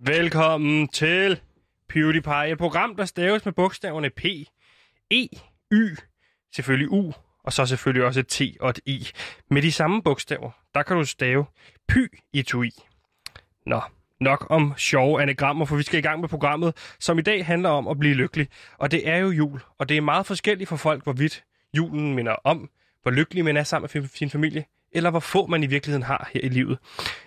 Velkommen til PewDiePie, et program, der staves med bogstaverne P, E, Y, selvfølgelig U, og så selvfølgelig også et T og et I. Med de samme bogstaver, der kan du stave Py i to i. Nå, nok om sjove anagrammer, for vi skal i gang med programmet, som i dag handler om at blive lykkelig. Og det er jo jul, og det er meget forskelligt for folk, hvorvidt julen minder om, hvor lykkelig man er sammen med sin familie, eller hvor få man i virkeligheden har her i livet.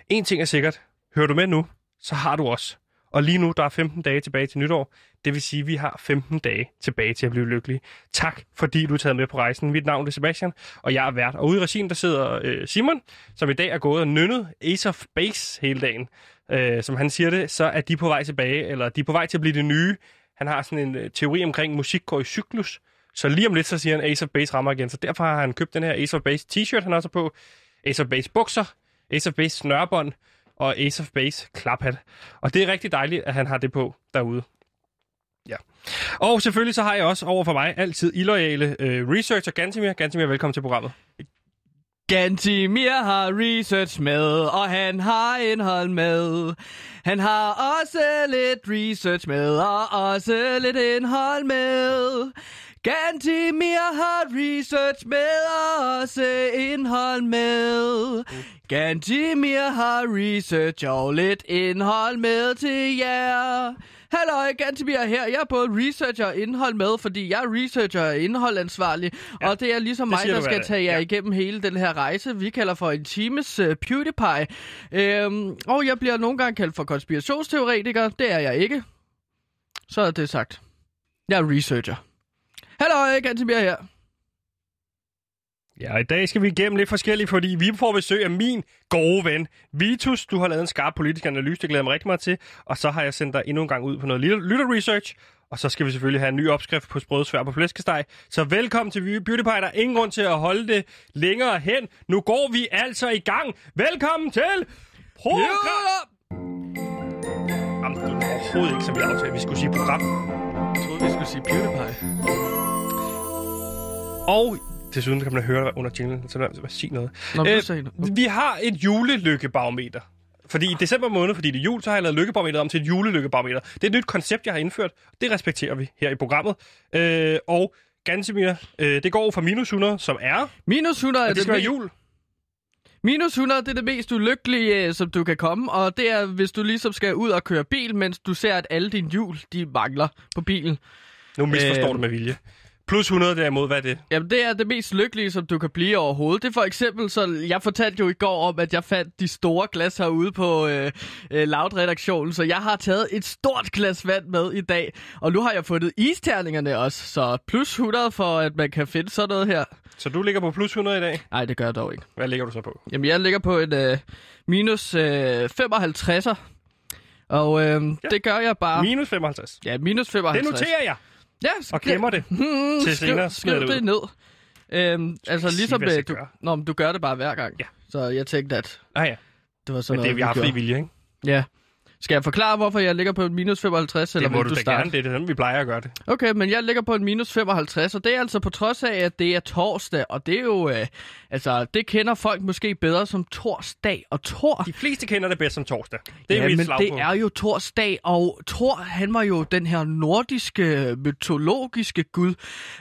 En ting er sikkert, hører du med nu, så har du også. Og lige nu, der er 15 dage tilbage til nytår. Det vil sige, at vi har 15 dage tilbage til at blive lykkelige. Tak, fordi du er taget med på rejsen. Mit navn er Sebastian, og jeg er vært. Og ude i regien, der sidder øh, Simon, som i dag er gået og nynnet Ace of Base hele dagen. Øh, som han siger det, så er de på vej tilbage, eller de er på vej til at blive det nye. Han har sådan en øh, teori omkring musik går i cyklus. Så lige om lidt, så siger han, Ace of Base rammer igen. Så derfor har han købt den her Ace of Base t-shirt, han også på. Ace of Base bukser, Ace of Base snørbånd, og Ace of Base klaphat. Og det er rigtig dejligt, at han har det på derude. Ja. Og selvfølgelig så har jeg også over for mig altid illoyale øh, researcher Gantimir. Gantimir, velkommen til programmet. Gantimir har research med, og han har indhold med. Han har også lidt research med, og også lidt indhold med. Gantimir har research med, og også indhold med. Gantimir har research og lidt indhold med til jer. Hallo, Gantimir her. Jeg er både researcher og indhold med, fordi jeg er researcher og indholdansvarlig. Ja, og det er ligesom mig, der skal tage jer ja. igennem hele den her rejse, vi kalder for en times uh, PewDiePie. Øhm, og jeg bliver nogle gange kaldt for konspirationsteoretiker. Det er jeg ikke. Så er det sagt. Jeg er researcher. Hallo, Gantimir her. Ja, i dag skal vi igennem lidt forskelligt, fordi vi får besøg af min gode ven, Vitus. Du har lavet en skarp politisk analyse, det glæder mig rigtig meget til. Og så har jeg sendt dig endnu en gang ud på noget lytter-research. Og så skal vi selvfølgelig have en ny opskrift på sprødsvær på flæskesteg. Så velkommen til PewDiePie. Der er ingen grund til at holde det længere hen. Nu går vi altså i gang. Velkommen til program... Jamen, det er overhovedet ikke, som vi aftalte. Vi skulle sige program. Jeg troede, vi skulle sige PewDiePie. Og Desuden kan man høre under jinglen, så lad mig sige noget. Nå, øh, noget. Vi har et julelykkebarometer. Fordi i december måned, fordi det er jul, så har jeg lavet lykkebarometer om til et julelykkebarometer. Det er et nyt koncept, jeg har indført. Det respekterer vi her i programmet. Øh, og Gansimir, øh, det går fra minus 100, som er... Minus 100 er det, det skal være jul. Minus 100, det er det mest ulykkelige, øh, som du kan komme, og det er, hvis du ligesom skal ud og køre bil, mens du ser, at alle dine hjul, de mangler på bilen. Nu misforstår øh, du med vilje. Plus 100 derimod, hvad er det? Jamen, det er det mest lykkelige, som du kan blive overhovedet. Det er for eksempel, så jeg fortalte jo i går om, at jeg fandt de store glas herude på øh, øh, Loud-redaktionen, så jeg har taget et stort glas vand med i dag. Og nu har jeg fundet isterningerne også, så plus 100 for, at man kan finde sådan noget her. Så du ligger på plus 100 i dag? Nej, det gør jeg dog ikke. Hvad ligger du så på? Jamen, jeg ligger på en øh, minus øh, 55'er. Og øh, ja. det gør jeg bare... Minus 55? Ja, minus 55. Det noterer jeg! Ja, og gemmer det hmm, til senere. Skriv, skriv det, det ned. Øhm, altså ligesom sige, det, du, nå, men du gør det bare hver gang. Ja. Så jeg tænkte, at ah, ja. det var sådan men det, noget, vi har fri vilje, ikke? Ja. Skal jeg forklare, hvorfor jeg ligger på en minus 55, eller det må du, du starte? gerne, det er sådan, vi plejer at gøre det. Okay, men jeg ligger på en minus 55, og det er altså på trods af, at det er torsdag, og det er jo, øh, altså, det kender folk måske bedre som torsdag og Tor. De fleste kender det bedst som torsdag. Det er ja, men det på. er jo torsdag, og Thor, han var jo den her nordiske, mytologiske gud.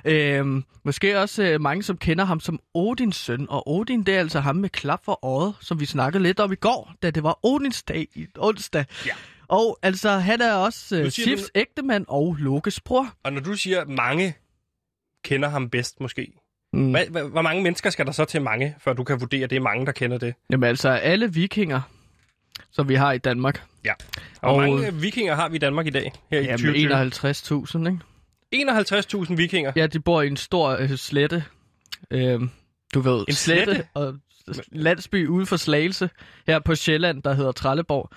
Øh, måske også øh, mange, som kender ham som Odins søn, og Odin, det er altså ham med klap for øjet, som vi snakkede lidt om i går, da det var Odins dag i onsdag. Ja. Og altså, han er også uh, Sifs du... ægtemand og Lokes bror. Og når du siger, mange kender ham bedst måske, mm. hvad, hvad, hvor mange mennesker skal der så til mange, før du kan vurdere, at det er mange, der kender det? Jamen altså, alle vikinger, som vi har i Danmark. Ja. Og, og hvor mange vikinger har vi i Danmark i dag? Her i jamen 51.000, ikke? 51.000 vikinger? Ja, de bor i en stor uh, slette. Uh, du ved, en slette? slette og landsby ude for Slagelse, her på Sjælland, der hedder Trelleborg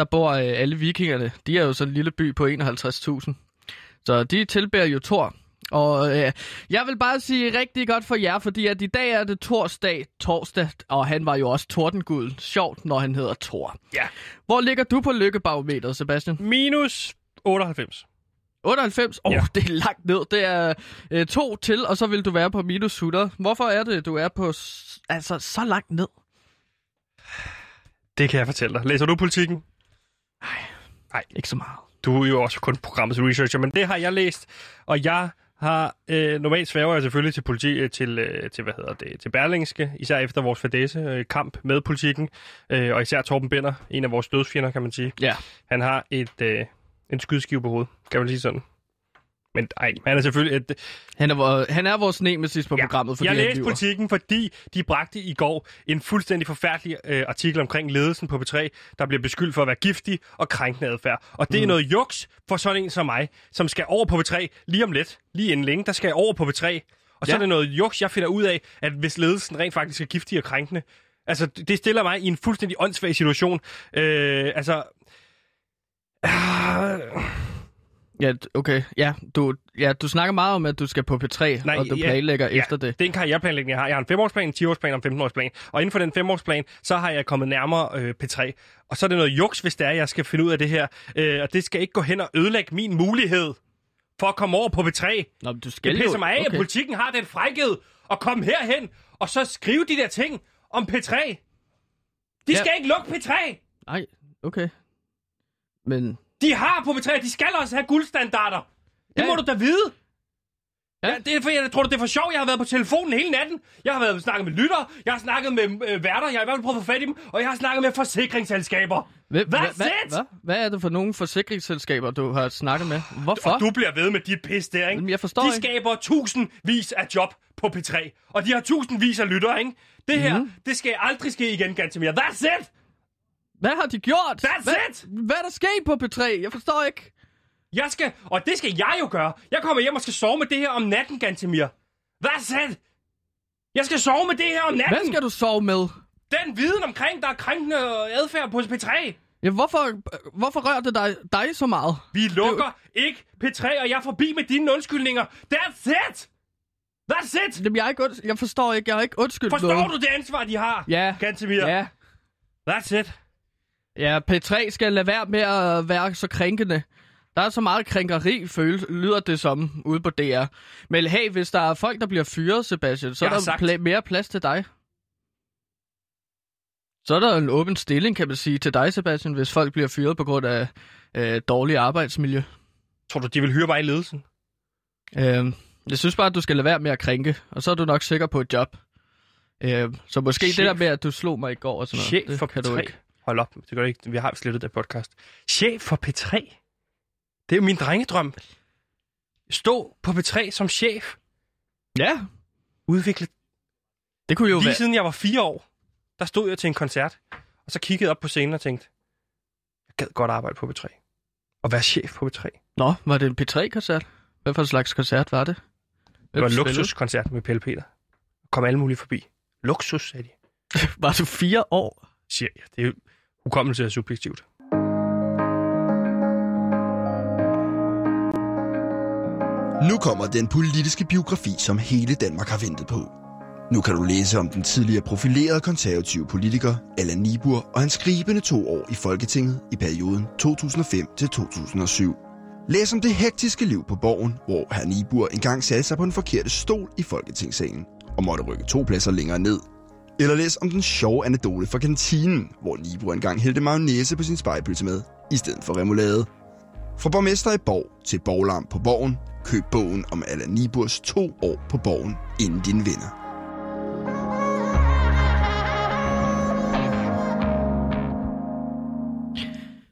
der bor øh, alle vikingerne. De er jo sådan en lille by på 51.000. Så de tilbærer jo Thor. Og øh, jeg vil bare sige rigtig godt for jer, fordi at i dag er det torsdag, torsdag, og han var jo også tordengud. Sjovt, når han hedder Thor. Ja. Hvor ligger du på lykkebarometeret, Sebastian? Minus 98. 98? Åh, oh, ja. det er langt ned. Det er øh, to til, og så vil du være på minus 100. Hvorfor er det, du er på altså, så langt ned? Det kan jeg fortælle dig. Læser du politikken? Nej. Nej. Ikke så meget. Du er jo også kun programmets researcher, men det har jeg læst, og jeg har øh, normalt sværger jeg selvfølgelig til politi, øh, til, øh, til, hvad hedder det, til Berlingske, især efter vores fadese øh, kamp med politikken, øh, og især Torben Binder, en af vores dødsfjender, kan man sige. Ja. Han har et, øh, en skydskive på hovedet, kan man sige sådan. Men ej, han er selvfølgelig... Et, Han er, han er vores nemesis på programmet, fordi jeg læste politikken, fordi de bragte i går en fuldstændig forfærdelig øh, artikel omkring ledelsen på P3, der bliver beskyldt for at være giftig og krænkende adfærd. Og det mm. er noget juks for sådan en som mig, som skal over på P3 lige om lidt, lige inden længe, der skal jeg over på P3. Og så Ja. er det noget juks, jeg finder ud af, at hvis ledelsen rent faktisk er giftig og krænkende, altså det stiller mig i en fuldstændig åndssvag situation. Øh, altså... Øh, Ja, okay. Ja du, ja, du snakker meget om, at du skal på P3, Nej, og du ja, planlægger ja, efter det. det er en karriereplanlægning, jeg har. Jeg har en femårsplan, en 10-årsplan og en 15-årsplan. Og inden for den femårsplan, så har jeg kommet nærmere øh, P3. Og så er det noget juks, hvis det er, jeg skal finde ud af det her. Øh, og det skal ikke gå hen og ødelægge min mulighed for at komme over på P3. Nå, men du skal Det pisser jo... mig af, okay. at politikken har den frækhed at komme herhen og så skrive de der ting om P3. De Ja. skal ikke lukke P3. Nej, okay. Men... De har på P3, de skal også have guldstandarder. Det Ja, må du da vide. Ja. Ja. det er for, jeg tror, det er for sjov. Jeg har været på telefonen hele natten. Jeg har været snakket med lytter. Jeg har snakket med øh, værter. Jeg har i hvert fald prøvet at få fat i dem. Og jeg har snakket med forsikringsselskaber. Hvad, That's hvad, it! hvad, er det for nogle forsikringsselskaber, du har snakket med? Hvorfor? Og du bliver ved med dit pis der, ikke? Jamen, jeg forstår de ikke. skaber tusindvis af job på P3. Og de har tusindvis af lyttere, ikke? Det her, Mhm. det skal aldrig ske igen, Gantemir. That's it! Hvad har de gjort? That's hvad, it! Hvad er der sket på P3? Jeg forstår ikke. Jeg skal, og det skal jeg jo gøre. Jeg kommer hjem og skal sove med det her om natten, Gantemir. That's it! Jeg skal sove med det her om natten. Hvad skal du sove med? Den viden omkring, der er krænkende adfærd på P3. Ja, hvorfor, hvorfor rører det dig, dig så meget? Vi lukker ikke P3, og jeg er forbi med dine undskyldninger. That's it! That's it! Jamen, jeg, er ikke, und- jeg forstår ikke. Jeg har ikke undskyldt Forstår noget. du det ansvar, de har? Ja. Gantemir. Ja. That's it. Ja, P3 skal lade være med at være så krænkende. Der er så meget krænkeri, føles, lyder det som, ude på DR. Men hey, hvis der er folk, der bliver fyret, Sebastian, så er der sagt- pla- mere plads til dig. Så er der en åben stilling, kan man sige, til dig, Sebastian, hvis folk bliver fyret på grund af øh, dårlig arbejdsmiljø. Tror du, de vil hyre mig i ledelsen? Øh, jeg synes bare, at du skal lade være med at krænke, og så er du nok sikker på et job. Øh, så måske Chef. det der med, at du slog mig i går og sådan noget, Chef det for kan P3. du ikke. Hold op, det gør det ikke. Vi har slettet det podcast. Chef for P3? Det er jo min drengedrøm. Stå på P3 som chef. Ja, Udvikle. det kunne jo Lige være... siden jeg var fire år, der stod jeg til en koncert, og så kiggede op på scenen og tænkte, jeg gad godt arbejde på P3. Og være chef på P3. Nå, var det en P3-koncert? Hvad for en slags koncert var det? Det var en Hvem luksuskoncert med Pelle Peter. Kom alle mulige forbi. Luksus, sagde de. Var du fire år? Siger jeg. Det er jo hukommelse er subjektivt. Nu kommer den politiske biografi, som hele Danmark har ventet på. Nu kan du læse om den tidligere profilerede konservative politiker Allan Nibur og hans skribende to år i Folketinget i perioden 2005 til 2007. Læs om det hektiske liv på borgen, hvor herr Nibur engang satte sig på den forkerte stol i Folketingssalen og måtte rykke to pladser længere ned. Eller læs om den sjove anekdote fra kantinen, hvor Nibro engang hældte mayonnaise på sin spejpølse med, i stedet for remoulade. Fra borgmester i Borg til borglarm på Borgen, køb bogen om Allan Niburs to år på Borgen, inden din vinder.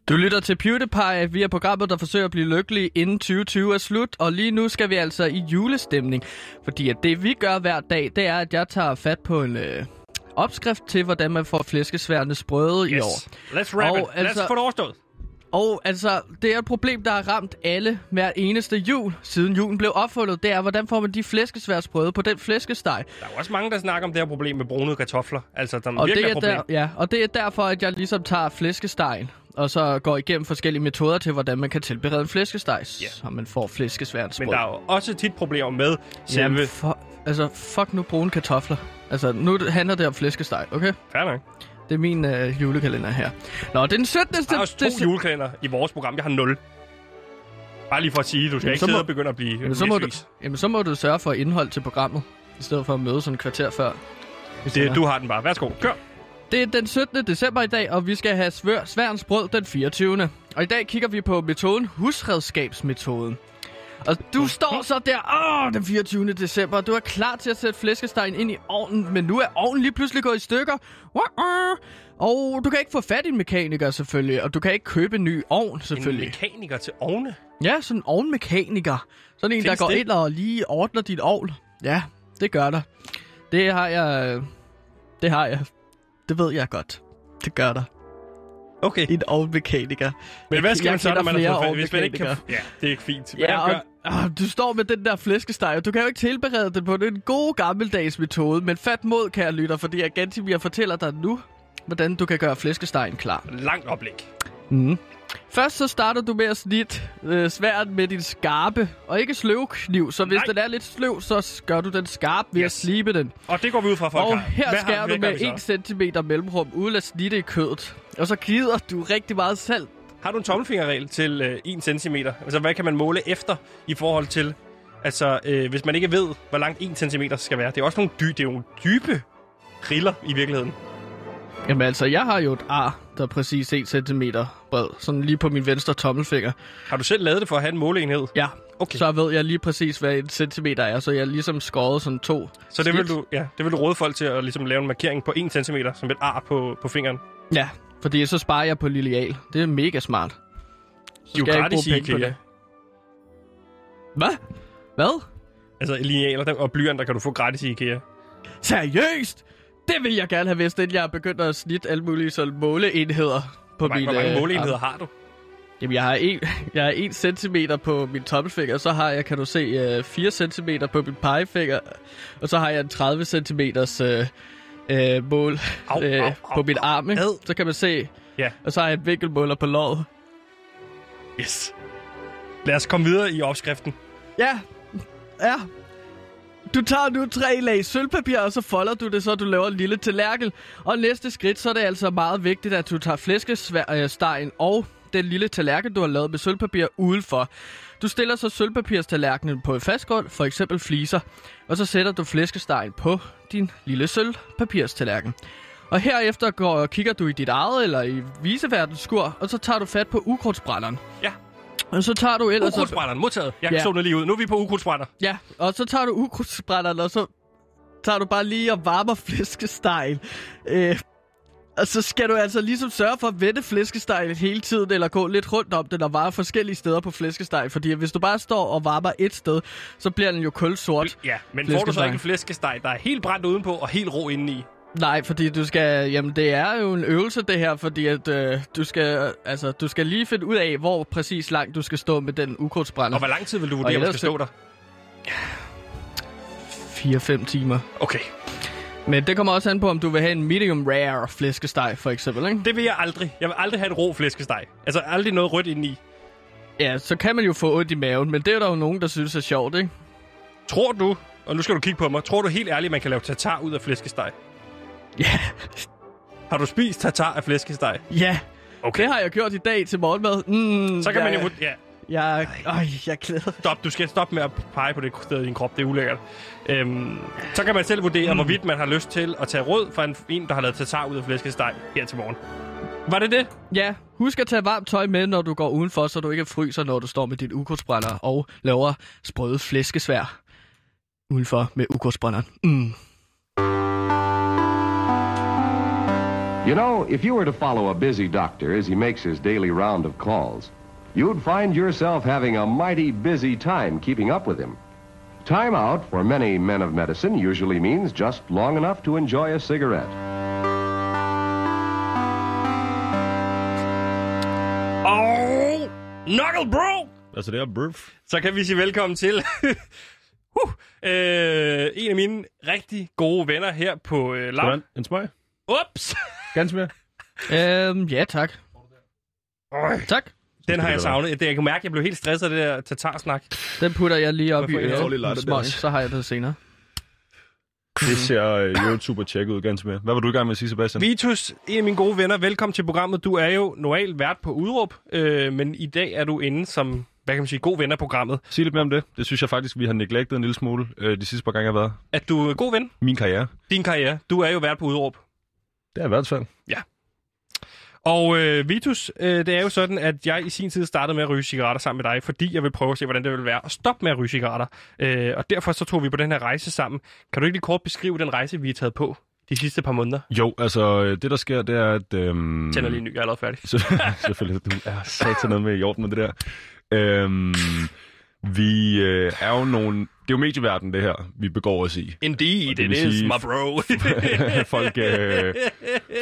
Du lytter til PewDiePie. Vi er programmet, der forsøger at blive lykkelig inden 2020 er slut. Og lige nu skal vi altså i julestemning. Fordi at det vi gør hver dag, det er, at jeg tager fat på en øh, opskrift til, hvordan man får flæskesværene sprøde i år. Let's wrap Og it. altså- Let's få det overstået. Og altså, det er et problem, der har ramt alle hver eneste jul, siden julen blev opfundet. Det er, hvordan får man de flæskesværsbrøde på den flæskesteg. Der er jo også mange, der snakker om det her problem med brune kartofler. Altså, der Og virkelig det, er er problem. der, ja, og det er derfor, at jeg ligesom tager flæskestegen, og så går igennem forskellige metoder til, hvordan man kan tilberede en flæskesteg, Ja. så man får flæskesværsbrød. Men der er jo også tit problemer med selve... Jamen, for, altså, fuck nu brune kartofler. Altså, nu handler det om flæskesteg, okay? Nok. Det er min øh, julekalender her. Nå, det er den 17. Der er også to det- julekalender i vores program. Jeg har nul. Bare lige for at sige, du skal Jamen, ikke sidde må- og begynde at blive Jamen så, må du, jamen, så må du sørge for indhold til programmet, i stedet for at møde sådan en kvarter før. Det, du har den bare. Værsgo, kør. Det er den 17. december i dag, og vi skal have svør, sværens brød den 24. Og i dag kigger vi på metoden husredskabsmetoden. Og du står så der, åh, den 24. december, du er klar til at sætte flæskestegen ind i ovnen, men nu er ovnen lige pludselig gået i stykker. Og du kan ikke få fat i en mekaniker selvfølgelig, og du kan ikke købe en ny ovn En selvfølgelig. mekaniker til ovne. Ja, sådan en ovnmekaniker. Sådan en, Findes der går det? ind og lige ordner dit ovn. Ja, det gør der. Det har jeg... Det har jeg. Det ved jeg godt. Det gør der. Okay. En ovnmekaniker. Men hvad skal man så, når man har fået? Hvis man ikke kan... Ja, det er ikke fint. Hvad Ja, gør... og, og du står med den der flæskesteg, og du kan jo ikke tilberede den på den gode gammeldags metode, men fat mod, kære lytter, fordi jeg Gantimir fortæller dig nu, hvordan du kan gøre flæskestegen klar. Langt oplæg. Mm. Først så starter du med at snitte øh, sværen med din skarpe, og ikke sløvkniv. Så hvis Nej. den er lidt sløv, så gør du den skarp ved yes. at slibe den. Og det går vi ud fra, folk og her Hvad skærer du med vi så? 1 cm mellemrum, uden at snitte i kødet. Og så gider du rigtig meget salt. Har du en tommelfingerregel til øh, 1 cm? Altså, hvad kan man måle efter i forhold til... Altså, øh, hvis man ikke ved, hvor langt 1 cm skal være. Det er også nogle, dy- det er nogle dybe riller i virkeligheden. Jamen altså, jeg har jo et ar, der er præcis 1 cm bred. Sådan lige på min venstre tommelfinger. Har du selv lavet det for at have en måleenhed? Ja, Okay. så ved jeg lige præcis, hvad en centimeter er. Så jeg er ligesom skåret sådan to Så det vil, du, ja, det vil du råde folk til at ligesom lave en markering på 1 cm som et ar på, på fingeren. Ja, fordi så sparer jeg på lineal. Det er mega smart. Så De jo skal ikke gratis i bruge penge på det. Hvad? Hvad? Altså linealer og blyanter kan du få gratis i IKEA. Seriøst? Det vil jeg gerne have vidst, inden jeg er begyndt at snitte alle mulige sådan måleenheder på Hvor, min... hvor mange øh, måleenheder arm. har du? Jamen, jeg har, en, jeg har 1 centimeter på min tommelfinger, så har jeg, kan du se, øh, 4 centimeter på min pegefinger, og så har jeg en 30 centimeters øh, øh, mål Au, øh, au, au, på min arm, ikke? Ad. Så kan man se, Ja. og så har jeg en vinkelmåler på låret. Yes. Lad os komme videre i opskriften. Ja, ja. Du tager nu tre lag sølvpapir, og så folder du det, så du laver en lille tallerken. Og næste skridt, så er det altså meget vigtigt, at du tager flæskestegen og den lille tallerken, du har lavet med sølvpapir udenfor. Du stiller så sølvpapirstallerkenen på et fast gulv, for eksempel fliser, og så sætter du flæskestegen på din lille sølvpapirstallerken. Og herefter går og kigger du i dit eget eller i viseverdens skur, og så tager du fat på ukrudtsbrænderen. Ja. Og så tager du ellers... Ukrudtsbrænderen, modtaget. Jeg Ja. så den lige ud. Nu er vi på ukrudtsbrænder. Ja, og så tager du ukrudtsbrænderen, og så tager du bare lige og varmer flæskestegen. Øh, og så skal du altså ligesom sørge for at vende flæskestegen hele tiden, eller gå lidt rundt om den og varme forskellige steder på flæskestegen. Fordi hvis du bare står og varmer et sted, så bliver den jo kulsort. Ja, men får du så ikke en flæskesteg, der er helt brændt udenpå og helt rå indeni? Nej, fordi du skal... Jamen, det er jo en øvelse, det her, fordi at øh, du skal... Altså, du skal lige finde ud af, hvor præcis langt du skal stå med den ukrudtsbrænder. Og hvor lang tid vil du vurdere, at du skal stå der? 4-5 timer. Okay. Men det kommer også an på, om du vil have en medium rare flæskesteg, for eksempel, ikke? Det vil jeg aldrig. Jeg vil aldrig have et rå flæskesteg. Altså aldrig noget rødt indeni. Ja, så kan man jo få ondt i maven, men det er der jo nogen, der synes er sjovt, ikke? Tror du, og nu skal du kigge på mig, tror du helt ærligt, man kan lave tatar ud af flæskesteg? Ja, Har du spist tatar af flæskesteg? ja. Okay. Det har jeg gjort i dag til morgenmad. Mm, Så kan jeg, man jo... Ja, Jeg, øj, jeg glæder. stop. Du skal stoppe med at pege på det sted i din krop. Det er ulækkert. Øhm, så kan man selv vurdere, mm. hvorvidt man har lyst til at tage råd fra en, en, der har lavet tatar ud af flæskesteg her til morgen. Var det det? Ja, husk at tage varmt tøj med, når du går udenfor, så du ikke fryser, når du står med dit ukrudtsbrænder og laver sprøde flæskesvær udenfor med ukrudtsbrænderen. Mm. You know, if you were to follow a busy doctor as he makes his daily round of calls, you'd find yourself having a mighty busy time keeping up with him. Time out for many men of medicine usually means just long enough to enjoy a cigarette. Og... Knuckle bro! Altså, det er burf. Så kan vi sige velkommen til uh, øh, en af mine rigtig gode venner her på øh, Lav. Hvordan? En smøg? Ups! Ganske mere? Øhm, ja, tak. Øj, Tak. Den har jeg savnet. Det, jeg kan mærke, at jeg blev helt stresset af det der tatarsnak. Den putter jeg lige op i øret. Smøg, så har jeg det senere. Det ser øh, jo super tjek ud, ganske mere. Hvad var du i gang med at sige, Sebastian? Vitus, en af mine gode venner, velkommen til programmet. Du er jo normalt vært på Udråb, øh, men i dag er du inde som, hvad kan man sige, god ven af programmet. Sig lidt mere om det. Det synes jeg faktisk, vi har neglectet en lille smule øh, de sidste par gange, jeg har været. At du er god ven, Min karriere. din karriere. Du er jo vært på Udråb. Det er i hvert fald. Og øh, Vitus, øh, det er jo sådan, at jeg i sin tid startede med at ryge cigaretter sammen med dig, fordi jeg vil prøve at se, hvordan det vil være at stoppe med at ryge cigaretter. Øh, og derfor så tog vi på den her rejse sammen. Kan du ikke lige kort beskrive den rejse, vi har taget på de sidste par måneder? Jo, altså, øh, det der sker, det er, at... Øhm, Tænder lige en ny, jeg er allerede færdig. Selvfølgelig, du er sat noget med i orden med det der. Øhm, vi øh, er jo nogle... Det er jo medieverdenen, det her, vi begår os i. Indeed, det it is, sige- my bro. folk, øh,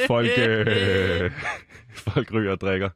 folk, øh, folk ryger og drikker.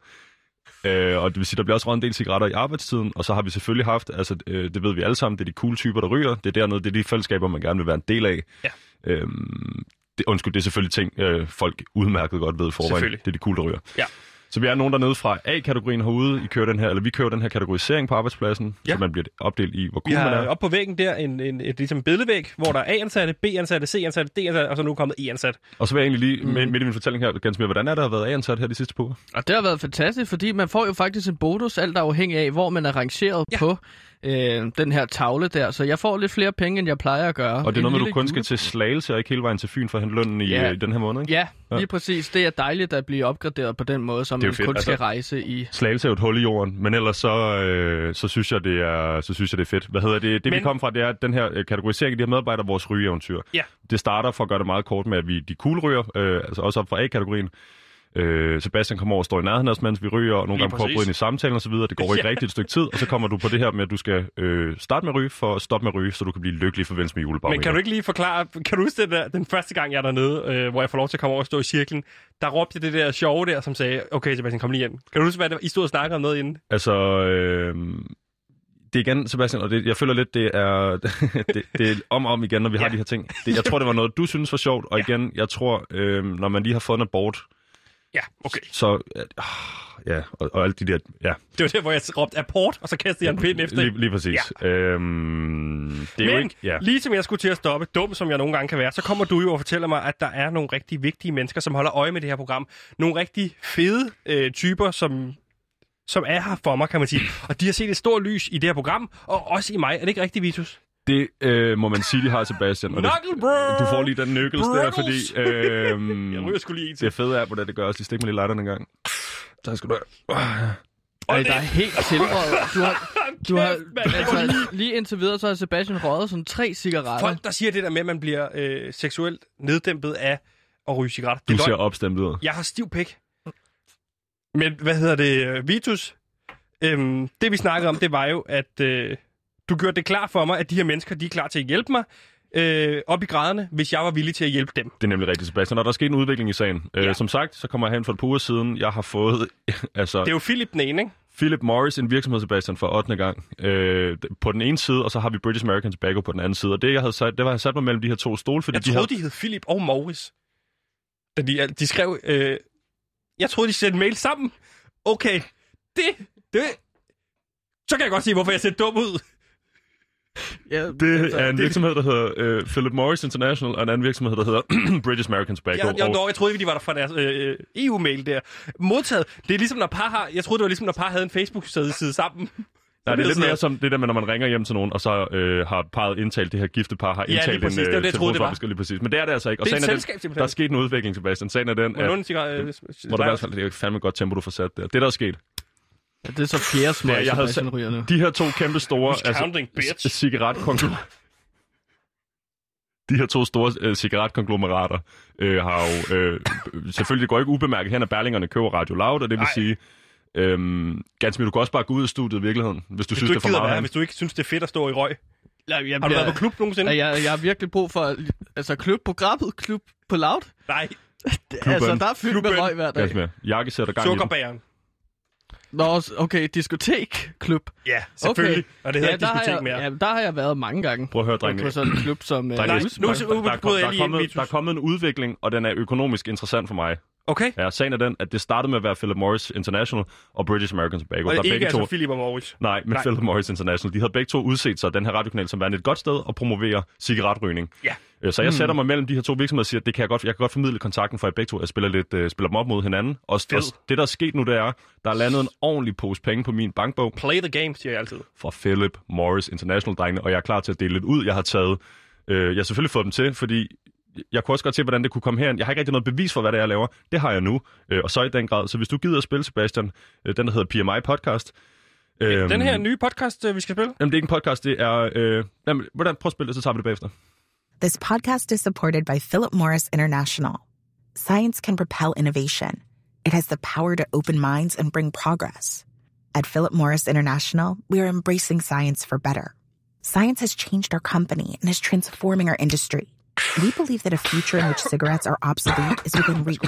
Øh, og det vil sige, der bliver også røget en del cigaretter i arbejdstiden, og så har vi selvfølgelig haft, altså øh, det ved vi alle sammen, det er de cool typer, der ryger. Det er dernede, det er de fællesskaber, man gerne vil være en del af. Ja. Øhm, det, undskyld, det er selvfølgelig ting, øh, folk udmærket godt ved i forvejen. Det er de cool, der ryger. Ja. Så vi er nogen dernede fra A-kategorien herude. I kører den her, eller vi kører den her kategorisering på arbejdspladsen, Ja. så man bliver opdelt i, hvor Vi cool man har er. op på væggen der en, en, et ligesom billedvæg, hvor der er A-ansatte, B-ansatte, C-ansatte, D-ansatte, og så er nu kommet E-ansat. Og så vil jeg egentlig lige, mm. midt i min fortælling her, ganske mere, hvordan er det at have været A-ansat her de sidste par uger? Og det har været fantastisk, fordi man får jo faktisk en bonus, alt afhængig af, hvor man er rangeret Ja. ja. på øh, den her tavle der. Så jeg får lidt flere penge, end jeg plejer at gøre. Og det er noget med, du kun skal til Slagelse og ikke hele vejen til Fyn for at hente lønnen i, Ja. i den her måned, ikke? Ja, Ja. lige præcis. Det er dejligt at blive opgraderet på den måde, jo man fedt, kun altså- skal rejse i... Slagelse er jo et hul i jorden, men ellers så, øh, så, synes jeg, det er, så synes jeg, det er fedt. Hvad hedder det? Det, Men- vi kom fra, det er den her øh, kategorisering af de her medarbejdere, vores rygeeventyr. Ja. Det starter, for at gøre det meget kort, med, at vi de cool ryger, øh, altså også op fra A-kategorien. Øh, Sebastian kommer over og står i nærheden af os, mens vi ryger, og nogle Lige gange prøver at bryde ind i samtalen osv. Det går ikke Ja. rigtigt et stykke tid, og så kommer du på det her med, at du skal øh, starte med at ryge for at stoppe med at ryge, så du kan blive lykkelig i forbindelse med julebarometer. Men kan du ikke lige forklare, kan du huske det der, den første gang, jeg er dernede, øh, hvor jeg får lov til at komme over og stå i cirklen, der råbte jeg det der sjove der, som sagde, okay Sebastian, kom lige hjem. Kan du huske, hvad det var, I stod og snakkede om noget inden? Altså, øh, det er igen, Sebastian, og det, jeg føler lidt, det er, det, det er om og om igen, når vi ja. har de her ting. Det, jeg tror, det var noget, du synes var sjovt, og Ja. igen, jeg tror, øh, når man lige har fået en abort, Ja, okay. så, øh, ja, og, og alt de der, ja, Det var der, hvor jeg råbte apport, og så kastede jeg en pind efter. lige, lige præcis. Ja. Øhm, det er Men jo ikke, ja. lige som jeg skulle til at stoppe, dum som jeg nogle gange kan være, så kommer du jo og fortæller mig, at der er nogle rigtig vigtige mennesker, som holder øje med det her program. Nogle rigtig fede øh, typer, som, som er her for mig, kan man sige. Og de har set et stort lys i det her program, og også i mig. Er det ikke rigtigt, Vitus? Det øh, må man sige, de har, Sebastian. Og det, du får lige den nøkkels der, fordi øh, Jeg ryger sgu lige det fede er, hvordan det gør også. Lige stik mig lige lighteren en gang. Tak skal du have. Ej, der er helt tilrøget. Du har, du har, altså, lige indtil videre, så har Sebastian røget sådan tre cigaretter. Folk, der siger det der med, at man bliver øh, seksuelt neddæmpet af at ryge cigaretter. Du Det er ser opstemt ud. Jeg har stiv pæk. Men hvad hedder det, øh, Vitus? Øhm, det vi snakkede om, det var jo, at øh, du gjorde det klar for mig, at de her mennesker, de er klar til at hjælpe mig øh, op i graderne, hvis jeg var villig til at hjælpe dem. Det er nemlig rigtigt, Sebastian. Og der er sket en udvikling i sagen. Ja. Ja. Øh, som sagt, så kommer jeg hen for et par uger siden. Jeg har fået altså, Det er jo Philip den ene, ikke? Philip Morris, en virksomhed, Sebastian, for 8. gang. Øh, på den ene side, og så har vi British American Tobacco på den anden side. Og det, jeg havde sat, det var, jeg sat mig mellem de her to stole, fordi Jeg de troede, havde... de hed Philip og Morris. Da de, de skrev... Øh, jeg troede, de sendte mail sammen. Okay, det, det... Så kan jeg godt se, hvorfor jeg ser dum ud. Ja, Det er en virksomhed, der hedder øh, Philip Morris International, og en anden virksomhed, der hedder British American Tobacco. Jeg, jeg, og, jeg troede ikke, de var der fra deres øh, EU-mail der. Modtaget. Det er ligesom, når par har... Jeg troede, det var ligesom, når par havde en Facebook-side sammen. nej, det er lidt mere som det der med, når man ringer hjem til nogen, og så øh, har parret indtalt, det her gifte par har Ja, lige indtalt præcis. en Det var det, jeg troede, det var. lige præcis. Men det er det altså ikke. Og Det er et selskab, den, simpelthen. der er sket en udvikling, Sebastian. Sagen er den, at... Øh, Må du i hvert fald, det er fandme godt tempo, du får sat der. Det, der er sket, Ja, det er så fjerde smøg, Ja, jeg havde sat- ryger nu. de her to kæmpe store... Counting, c- cigaretkonglomerater. De her to store øh, cigaretkonglomerater øh, har jo... Øh, selvfølgelig det går ikke ubemærket hen, at Berlingerne køber Radio Loud, og det vil Ej. sige... Øhm, Gansby, du kan også bare gå ud af studiet i virkeligheden, hvis du Hvis synes, du det er ikke for meget. være, hvis du ikke synes, det er fedt at stå i røg. Jeg, jeg, Har du været på klub nogensinde? Ja, jeg, jeg har virkelig brug for... Altså, klub på grabbet, klub på loud. Nej. Altså, der er fyldt med røg hver dag. Gansby, jakkesæt og gang i den. Sukkerbæren. Nå, okay, diskotek, klub. Ja, selvfølgelig. Okay. Og det hedder ja, der diskotek jeg, mere. ja, der har jeg været mange gange. Prøv at høre, drenge. På sådan en klub som... øh, Drenge, Nej, Hus- nu- der, nu der, er kom- bryder jeg der, er lige ind, kommet, Vitus. der er kommet en udvikling, og den er økonomisk interessant for mig. Okay. Ja, sagen er den, at det startede med at være Philip Morris International og British American Tobacco. Og der ikke begge altså to, Philip Morris. Nej, men Nej. Philip Morris International. De havde begge to udset sig den her radiokanal som værende et godt sted at promovere cigaretrygning. Ja. Øh, Så jeg sætter mig mellem de her to virksomheder og siger, at det kan jeg godt, jeg kan godt formidle kontakten for jer begge to. Jeg spiller, lidt, uh, spiller dem op mod hinanden. Og, Fed. og det, der er sket nu, det er, der er landet en ordentlig pose penge på min bankbog Play the game, siger jeg altid. fra Philip Morris International, drengene, og jeg er klar til at dele lidt ud. Jeg har taget, øh, jeg har selvfølgelig fået dem til, fordi jeg kunne også godt se, hvordan det kunne komme her. Jeg har ikke rigtig noget bevis for, hvad det er, jeg laver. Det har jeg nu. Øh, og så i den grad. Så hvis du gider at spille, Sebastian, øh, den der hedder PMI Podcast. Øh, Den her nye podcast, øh, vi skal spille. Jamen, det er ikke en podcast, det er... Øh, jamen, hvordan, prøv at spille det, så tager vi det bagefter. This podcast is supported by Philip Morris International. Science can propel innovation. It has the power to open minds and bring progress. At Philip Morris International, we are embracing science for better. Science has changed our company and is transforming our industry. We believe that a future in which cigarettes are obsolete is within reach.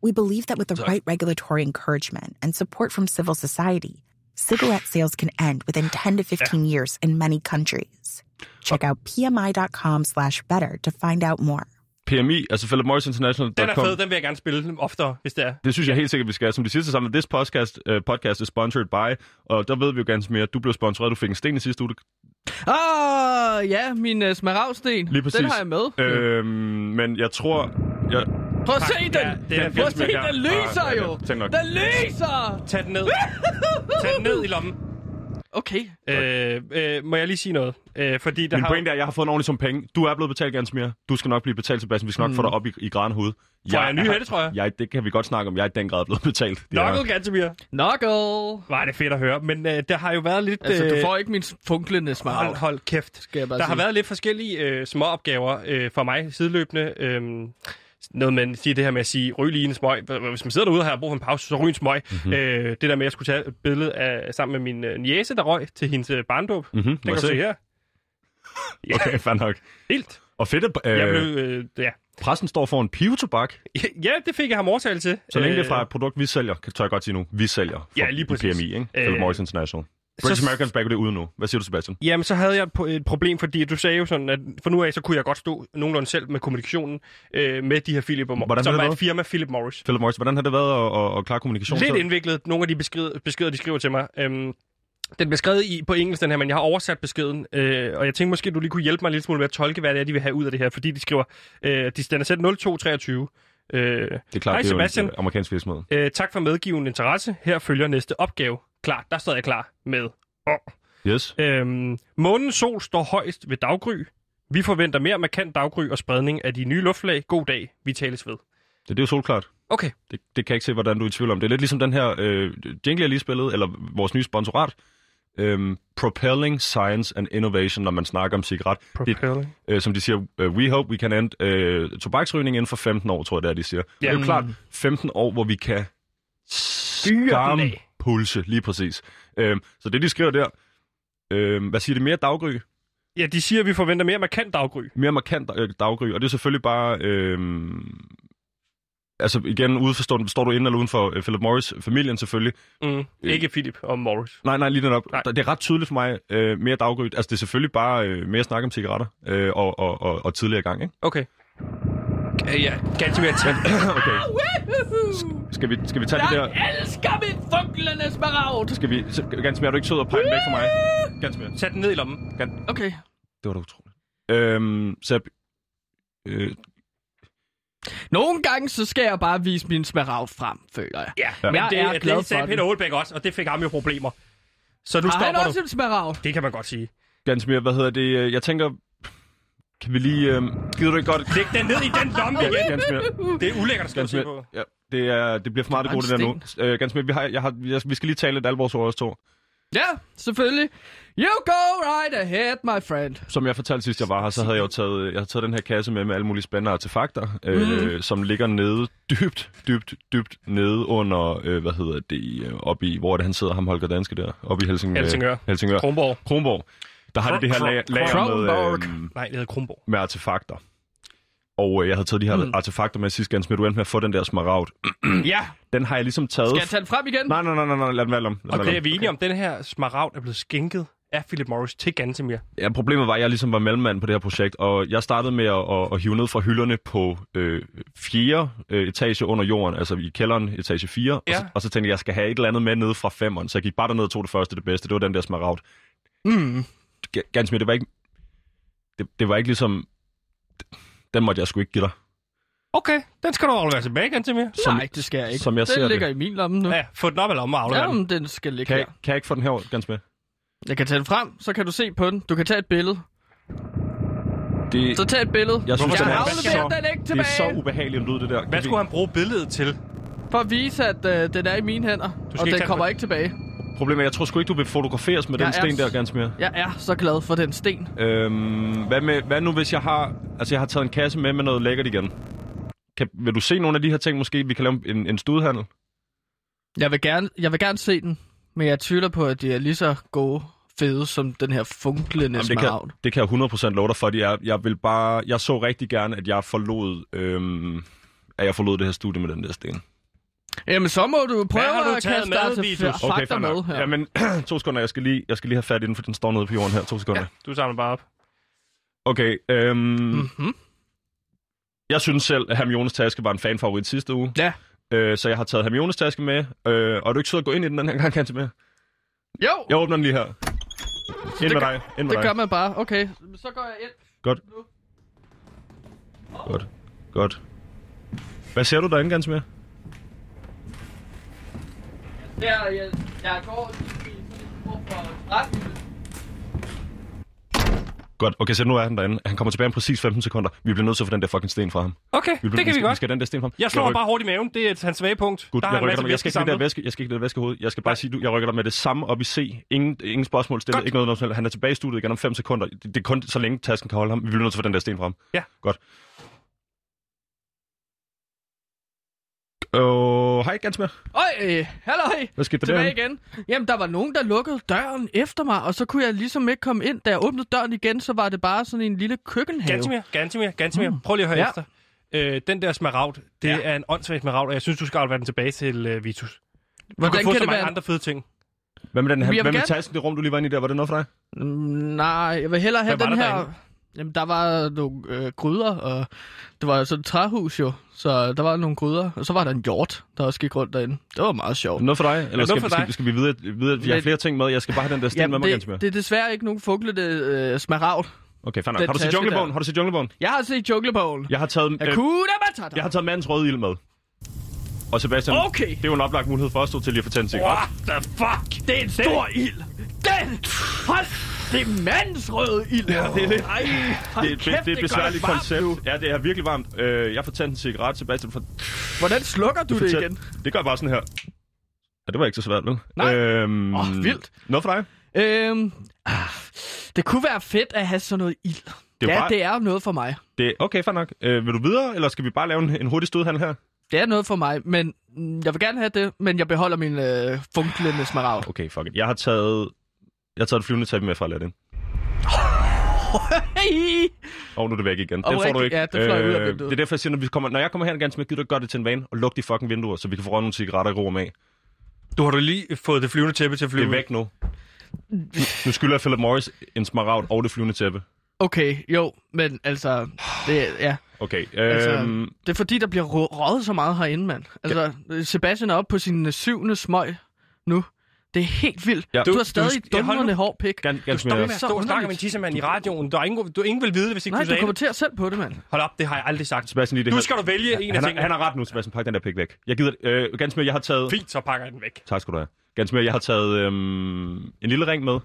We believe that with the right regulatory encouragement and support from civil society, cigarette sales can end within 10 to 15 years in many countries. Check out pmi.com slash better to find out more. PMI, altså Philip Morris International. Den er fed, den vil jeg gerne spille oftere, hvis det er. Det synes jeg helt sikkert, vi skal. Som de sidste sammen, this podcast, uh, podcast is sponsored by, og der ved vi jo ganske mere. Du blev sponsoreret, du fik en sten i sidste uge. Ah, ja, min uh, smaragdsten. Lige præcis. Den har jeg med. Øhm, men jeg tror... Jeg, Prøv at se den! Ja, det er Prøv at se, den lyser Ah, jo! Den lyser! Tag den ned. Tag den ned i lommen. Okay. Øh, øh, må jeg lige sige noget? Øh, fordi der min har... pointe er, at jeg har fået en ordentlig som penge. Du er blevet betalt ganske mere. Du skal nok blive betalt, Sebastian. Vi skal nok mm. få dig op i, i græn hoved. Får jeg en ny hætte, tror jeg? jeg? Det kan vi godt snakke om. Jeg er i den grad blevet betalt. Knuckle Gantemir. Knuckle! Var det fedt at høre. Men øh, der har jo været lidt... Altså, du øh, får ikke min funklende Hold, smaragd. hold kæft. Skal jeg bare Der har sige. været lidt forskellige øh, små opgaver øh, for mig sideløbende. Øh, noget man siger det her med at sige, ryg lige en smøg. Hvis man sidder derude og har brug for en pause, så ryg en smøg. Mhm. Mm-hmm. Øh, det der med, at jeg skulle tage et billede af, sammen med min øh, niece, der røg til hendes øh, barndåb. Mhm, Den må kan jeg du se her. Ja, Okay, fair nok. helt. Og fedt, at Jeg øh, blev, øh, ja. pressen står for en pivetobak. ja, det fik jeg ham overtalt til. Så længe det er Øh, fra et produkt, vi sælger, kan tør jeg godt sige nu. Vi sælger for, Ja, lige præcis. PMI, ikke? Øh, Philip Morris International. British så- Americans det ude nu. Hvad siger du, Sebastian? Jamen, så havde jeg et, problem, fordi du sagde jo sådan, at for nu af, så kunne jeg godt stå nogenlunde selv med kommunikationen øh, med de her Philip Morris, Hvordan som var et firma, Philip Morris. Philip Morris, hvordan har det været at, at, at klare kommunikation? Lidt indviklet. Nogle af de beskeder, beskeder de skriver til mig. Øhm, den er beskrevet i, på engelsk, den her, men jeg har oversat beskeden. Øh, og jeg tænkte måske, du lige kunne hjælpe mig lidt smule med at tolke, hvad det er, de vil have ud af det her. Fordi de skriver, øh, de, den er sat 0223. Øh, Det er klart, Hej, det er jo Sebastian. en øh, amerikansk virksomhed. øh, tak for medgivende interesse. Her følger næste opgave. Klar, der står jeg klar med. Yes. Øhm, månens sol står højst ved daggry. Vi forventer mere markant daggry og spredning af de nye luftlag. God dag. Vi tales ved. Det, det er jo solklart. Okay. Det, det kan jeg ikke se, hvordan du er i tvivl om. Det er lidt ligesom den her øh, jingle, jeg lige spillede, eller vores nye sponsorat. Øhm, Propelling Science and Innovation, når man snakker om cigaret. Det, Propelling. øh, som de siger, uh, we hope we can end øh, tobaksrygning inden for 15 år, tror jeg det er, de siger. Ja. Det er jo klart 15 år, hvor vi kan den pulse, lige præcis. Øhm, så det, de skriver der, øhm, hvad siger det, mere daggry? Ja, de siger, at vi forventer mere markant daggry. mere markant øh, daggry, og det er selvfølgelig bare... Øh, altså igen, udforstår, står du inden eller uden for øh, Philip Morris-familien selvfølgelig. Mm. Ikke Philip og Morris. Nej, nej, lige den op. Nej. Det er ret tydeligt for mig, øh, mere daggry. Altså det er selvfølgelig bare øh, mere snak om cigaretter øh, og, og, og, og tidligere gang, ikke? Okay. Øh, Ja, ganske mere tæt. okay. Skal vi, skal vi tage det der... Jeg elsker mit funklende smaragd! Skal vi... Ganske mere, er du ikke sød og pege den væk fra mig? Ganske mere. Tag den ned i lommen. Gan, Okay. det var da utroligt. Øhm, så... Øh, Nogle gange, så skal jeg bare vise min smaragd frem, føler jeg. Ja, Ja. men Jeg det, er glad det sagde for Peter den. Olbæk også, og det fik ham jo problemer. Så nu Har han stopper også du. en smaragd? Det kan man godt sige. ganske mere, hvad hedder det? Jeg tænker... Kan vi lige... Øh, gider du ikke godt... Læg den ned i den lomme igen. Ganske mere. Det er ulækkert og Ganske se på. Ja, det, er, det bliver for meget det Det gode, det der nu. Øh, ganske mere, vi, har, jeg har, jeg, vi skal lige tale lidt alvorsord os to. Ja, selvfølgelig. You go right ahead, my friend. Som jeg fortalte sidst, jeg var her, så havde jeg jo taget, jeg havde taget den her kasse med med alle mulige spændende artefakter, øh, Mhm. som ligger nede, dybt, dybt, dybt nede under, øh, hvad hedder det, øh, oppe i, hvor er det, han sidder, ham Holger Danske der, oppe i Helsing, Helsingør. Helsingør. Kronborg. Kronborg. Der har de det her lager, lager med, øh, Nej, det hedder Kronborg. med artefakter. Og øh, jeg havde taget de her Mm. artefakter med sidst, ganske med, du endte med at få den der smaragd. Ja, Den har jeg ligesom taget... Skal jeg tage den frem igen? Nej, nej, nej, nej, nej, lad den være om. Okay, er vi enige om, at den her smaragd er blevet skænket af Philip Morris til Gantemir? Ja, problemet var, at jeg ligesom var mellemmand på det her projekt, og jeg startede med at, at, at hive ned fra hylderne på øh, fjerde øh, etage under jorden, altså i kælderen, etage 4, og, Ja. så, og så tænkte jeg, jeg skal have et eller andet med nede fra femeren, så jeg gik bare derned og tog det første, det bedste, det var den der smaragd. Mm. Ganske med, det var ikke, det, det var ikke ligesom, den måtte jeg sgu ikke give dig. Okay, den skal du aflevere tilbage, Gantemir. Som- Nej, det skal jeg ikke. som jeg den ser det. ligger i min lomme nu. Ja, få den op eller om og aflevere Ja, den. den skal ligge Kan, her. jeg, kan jeg ikke få den her, ganske med? Jeg kan tage den frem, så kan du se på den. Du kan tage et billede. Det, Så tag et billede. jeg synes, jeg den er afleverer så, den ikke det tilbage. er så ubehageligt lyd, det der. Hvad skulle han bruge billedet til? For at vise, at øh, den er i mine hænder. skal Og den kommer den. ikke tilbage. Problemet er, jeg tror sgu ikke, du vil fotograferes med Jeg den er sten der, s- Gansmere. Jeg er så glad for den sten. Øhm, hvad, med, hvad nu, hvis jeg har... Altså, jeg har taget en kasse med med noget lækkert igen. Kan, vil du se nogle af de her ting måske? Vi kan lave en, en studehandel. Jeg vil, gerne, jeg vil gerne se den, men jeg tvivler på, at de er lige så gode fede som den her funklende Jamen, det, kan, det kan jeg 100% love dig for. Jeg, jeg, vil bare, jeg så rigtig gerne, at jeg forlod, øhm, at jeg forlod det her studie med den der sten. Jamen, så må du prøve har du at taget kaste med, dig til f- fakta med her. Jamen, to sekunder. Jeg skal, lige, jeg skal lige have fat i den, for den står nede på jorden her. To sekunder. Ja, du samler bare op. Okay. Øhm, Mhm. Jeg synes selv, at Hermiones taske var en fanfavorit sidste uge. Ja. Øh, så jeg har taget Hermiones taske med. Øh, og er du ikke sød at gå ind i den den her gang, kan med? Jo, Jeg åbner den lige her. Ind med gør- dig. Ind med det dig. gør man bare. Okay, så går jeg ind. Godt. Godt. Godt. Hvad ser du derinde, Gansmere? Der, jeg, jeg går for. Godt. Okay, så nu er han derinde. Han kommer tilbage om præcis 15 sekunder. Vi bliver nødt til at få den der fucking sten fra ham. Okay, Vi bliver, det kan vi skal, godt. Vi skal den der sten fra ham. Jeg slår ham rykker- bare hårdt i maven. Det er hans svage punkt. Gud, der jeg, rykker dig, jeg skal ikke det der væske, jeg skal ikke det der væske hoved. Jeg skal bare sige, du, jeg rykker dig med det samme op i C. Ingen, ingen spørgsmål stillet, ikke noget, noget. Han er tilbage i studiet igen om 5 sekunder. Det, det, er kun så længe tasken kan holde ham. Vi bliver nødt til at få den der sten fra ham. Ja. Godt. Åh, hej Gansmer. Øj, øh, halløj. Hvad skete der Tilbage der? igen. Jamen, der var nogen, der lukkede døren efter mig, og så kunne jeg ligesom ikke komme ind. Da jeg åbnede døren igen, så var det bare sådan en lille køkkenhave. Gantimir, Gantimir, Gantimir. Prøv lige at høre Ja. efter. Øh, den der smaragd, det Ja. er en åndssvagt smaragd, og jeg synes, du skal aflevere den tilbage til uh, Vitus. Du Hvordan kan få kan så det mange være? andre fede ting. Hvad med den her? Hvad med gerne- tasken, det rum, du lige var inde i der? Var det noget for dig? Mm, nej, jeg vil hellere have den her... derinde? Jamen, der var nogle øh, gryder, og det var sådan et træhus jo, så der var nogle gryder, og så var der en hjort, der også gik rundt derinde. Det var meget sjovt. Noget for dig? Eller noget skal, for skal, dig? skal, vi vide, at, vide, at vi har flere ting med? Jeg skal bare have den der sten med mig, det, det er desværre ikke nogen fuglete øh, smaragd. Okay, fair nok. den Har du set Junglebogen? Har du set Junglebogen? Jeg har set Junglebogen. Jeg har taget, øh, Matata. jeg har taget mandens røde ild med. Og Sebastian, Okay. det er jo en oplagt mulighed for os to til lige at få tændt en cigaret. What the fuck? Det er en stor ild. Den! Hold! Det er mandens røde ild. Ja, det er lidt- Ej, Det, det, kæft, det er et besværligt koncept. nu. Ja, det er virkelig varmt. Øh, jeg får tændt en cigaret, Sebastian. For, Hvordan slukker du det fortæl- igen? Det gør jeg bare sådan her. Ja, det var ikke så svært, vel? Nej. Øhm, Åh, vildt. Noget for dig? Øhm, ah, det kunne være fedt at have sådan noget ild. Det er Det ja, bare- det er noget for mig. Det, okay, fair nok. Øh, vil du videre, eller skal vi bare lave en, en hurtig stødhandel her? Det er noget for mig, men jeg vil gerne have det, men jeg beholder min øh, funklende smaragd. Okay, fuck it. Jeg har taget, jeg har taget et flyvende tæppe med fra Aladdin. Og nu er det væk igen. Den Og får du ikke. Øh, ja, det fløj ud af vinduet. Det er derfor, jeg siger, når, vi kommer, når jeg kommer her ganske med, gider gøre det til en vane og lukke de fucking vinduer, så vi kan få røget nogle cigaretter i ro og mag. Du har du lige fået det flyvende tæppe til at Det flyve. er væk nu. Nu skylder jeg Philip Morris en smaragd og det flyvende tæppe. Okay, jo, men altså, det, ja. Okay. Altså, Øhm, Det er fordi, der bliver rø- røget så meget herinde, mand. Altså, Sebastian er oppe på sin øh, syvende smøg nu. Det er helt vildt. Ja. Du, Du- har stadig du- hold dundrende hård pik. gan, Du ganske stopper med at stå og snakke med en tissemand i radioen. Der er ingen, du ingen vil vide hvis ikke Nej, du du sagde kommer det. til selv på det, mand. Hold op, det har jeg aldrig sagt. Sebastian, lige det Nu skal du vælge en af han, har, tingene. han har ret nu, Sebastian. Pak den der pik væk. Jeg gider... Øh, ganske mere, jeg har taget... Fint, så pakker jeg den væk. Tak skal du have. Ganske mere, jeg har taget øhm, en lille ring med.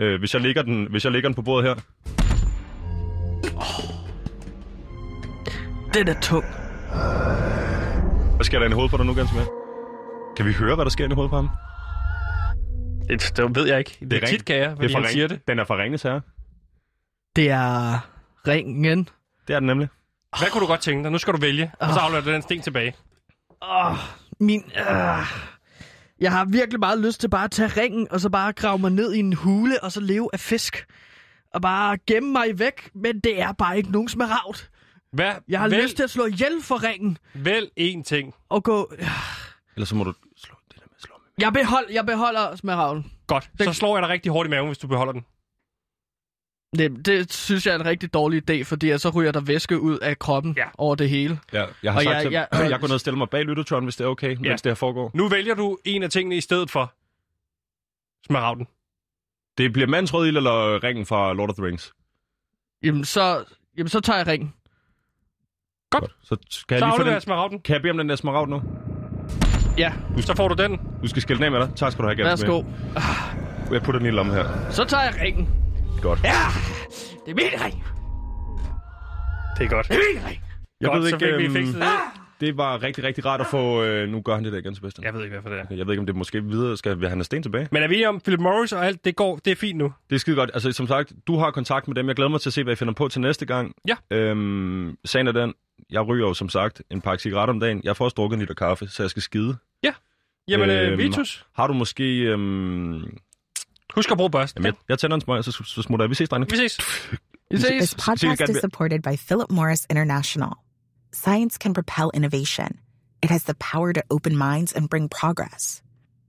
Øh, hvis, jeg lægger den, hvis jeg lægger den på bordet her. Den er tung. Hvad sker der i hovedet på dig nu, ganske mere? Kan vi høre, hvad der sker i hovedet på ham? Det, det ved jeg ikke. Det, det er tit, kan jeg, fordi fra han Ring- siger det. Den er fra Ringes Herre. Det er ringen. Det er den nemlig. Hvad kunne du godt tænke dig? Nu skal du vælge, og så afleverer du den sten tilbage. Åh, min... Øh, jeg har virkelig meget lyst til bare at tage ringen, og så bare grave mig ned i en hule, og så leve af fisk. Og bare gemme mig væk, men det er bare ikke nogen smaragd. Hvad, Jeg har vælg, lyst til at slå ihjel for ringen, Vælg én ting. og gå... Ellers så må du slå det der med at slå med. Jeg, behold, jeg beholder smaragden. Godt. Så slår jeg dig rigtig hårdt i maven, hvis du beholder den. Det, det synes jeg er en rigtig dårlig idé, fordi så ryger der væske ud af kroppen Ja. over det hele. Ja, jeg har Og sagt jeg- til jeg- jeg, jeg går ned og stiller mig bag lyttetøren, hvis det er okay, Ja. mens det her foregår. Nu vælger du en af tingene i stedet for smaragden. Det bliver mandens røde ild eller ringen fra Lord of the Rings. Jamen så, jamen, så tager jeg ringen. Godt. Så skal Så jeg lige få den... smaragden. Kan jeg bede om den der smaragd nu? Ja, Så får du den. Du skal skille den af med dig. Tak skal du have, Ganske værsgo. Jeg putter den i lommen her. Så tager jeg ringen. Godt. Ja, det er min ring. Det er godt. Jeg godt, ved så ikke, fik vi øhm, fikset det. Det var rigtig, rigtig rart at få... Øh, nu gør han det der igen, Sebastian. Jeg ved ikke, hvorfor det er. Jeg ved ikke, om det måske videre skal han have sten tilbage. Men er vi enige om, Philip Morris og alt, det går, det er fint nu? Det er skide godt. Altså, som sagt, du har kontakt med dem. Jeg glæder mig til at se, hvad jeg finder på til næste gang. Ja. Øhm, sagen er den, jeg ryger jo som sagt en pakke cigaretter om dagen. Jeg får også drukket en liter kaffe, så jeg skal skide. Jamen, øh, Øhm, Vitus, Har du måske... Øhm, husk at bruge børsten. jamen, jeg, jeg tænder en smøg, så, så smutter jeg. Vi ses, drenge. Vi ses. Vi This ses. podcast got is supported by Philip Morris International. Science can propel innovation. It has the power to open minds and bring progress.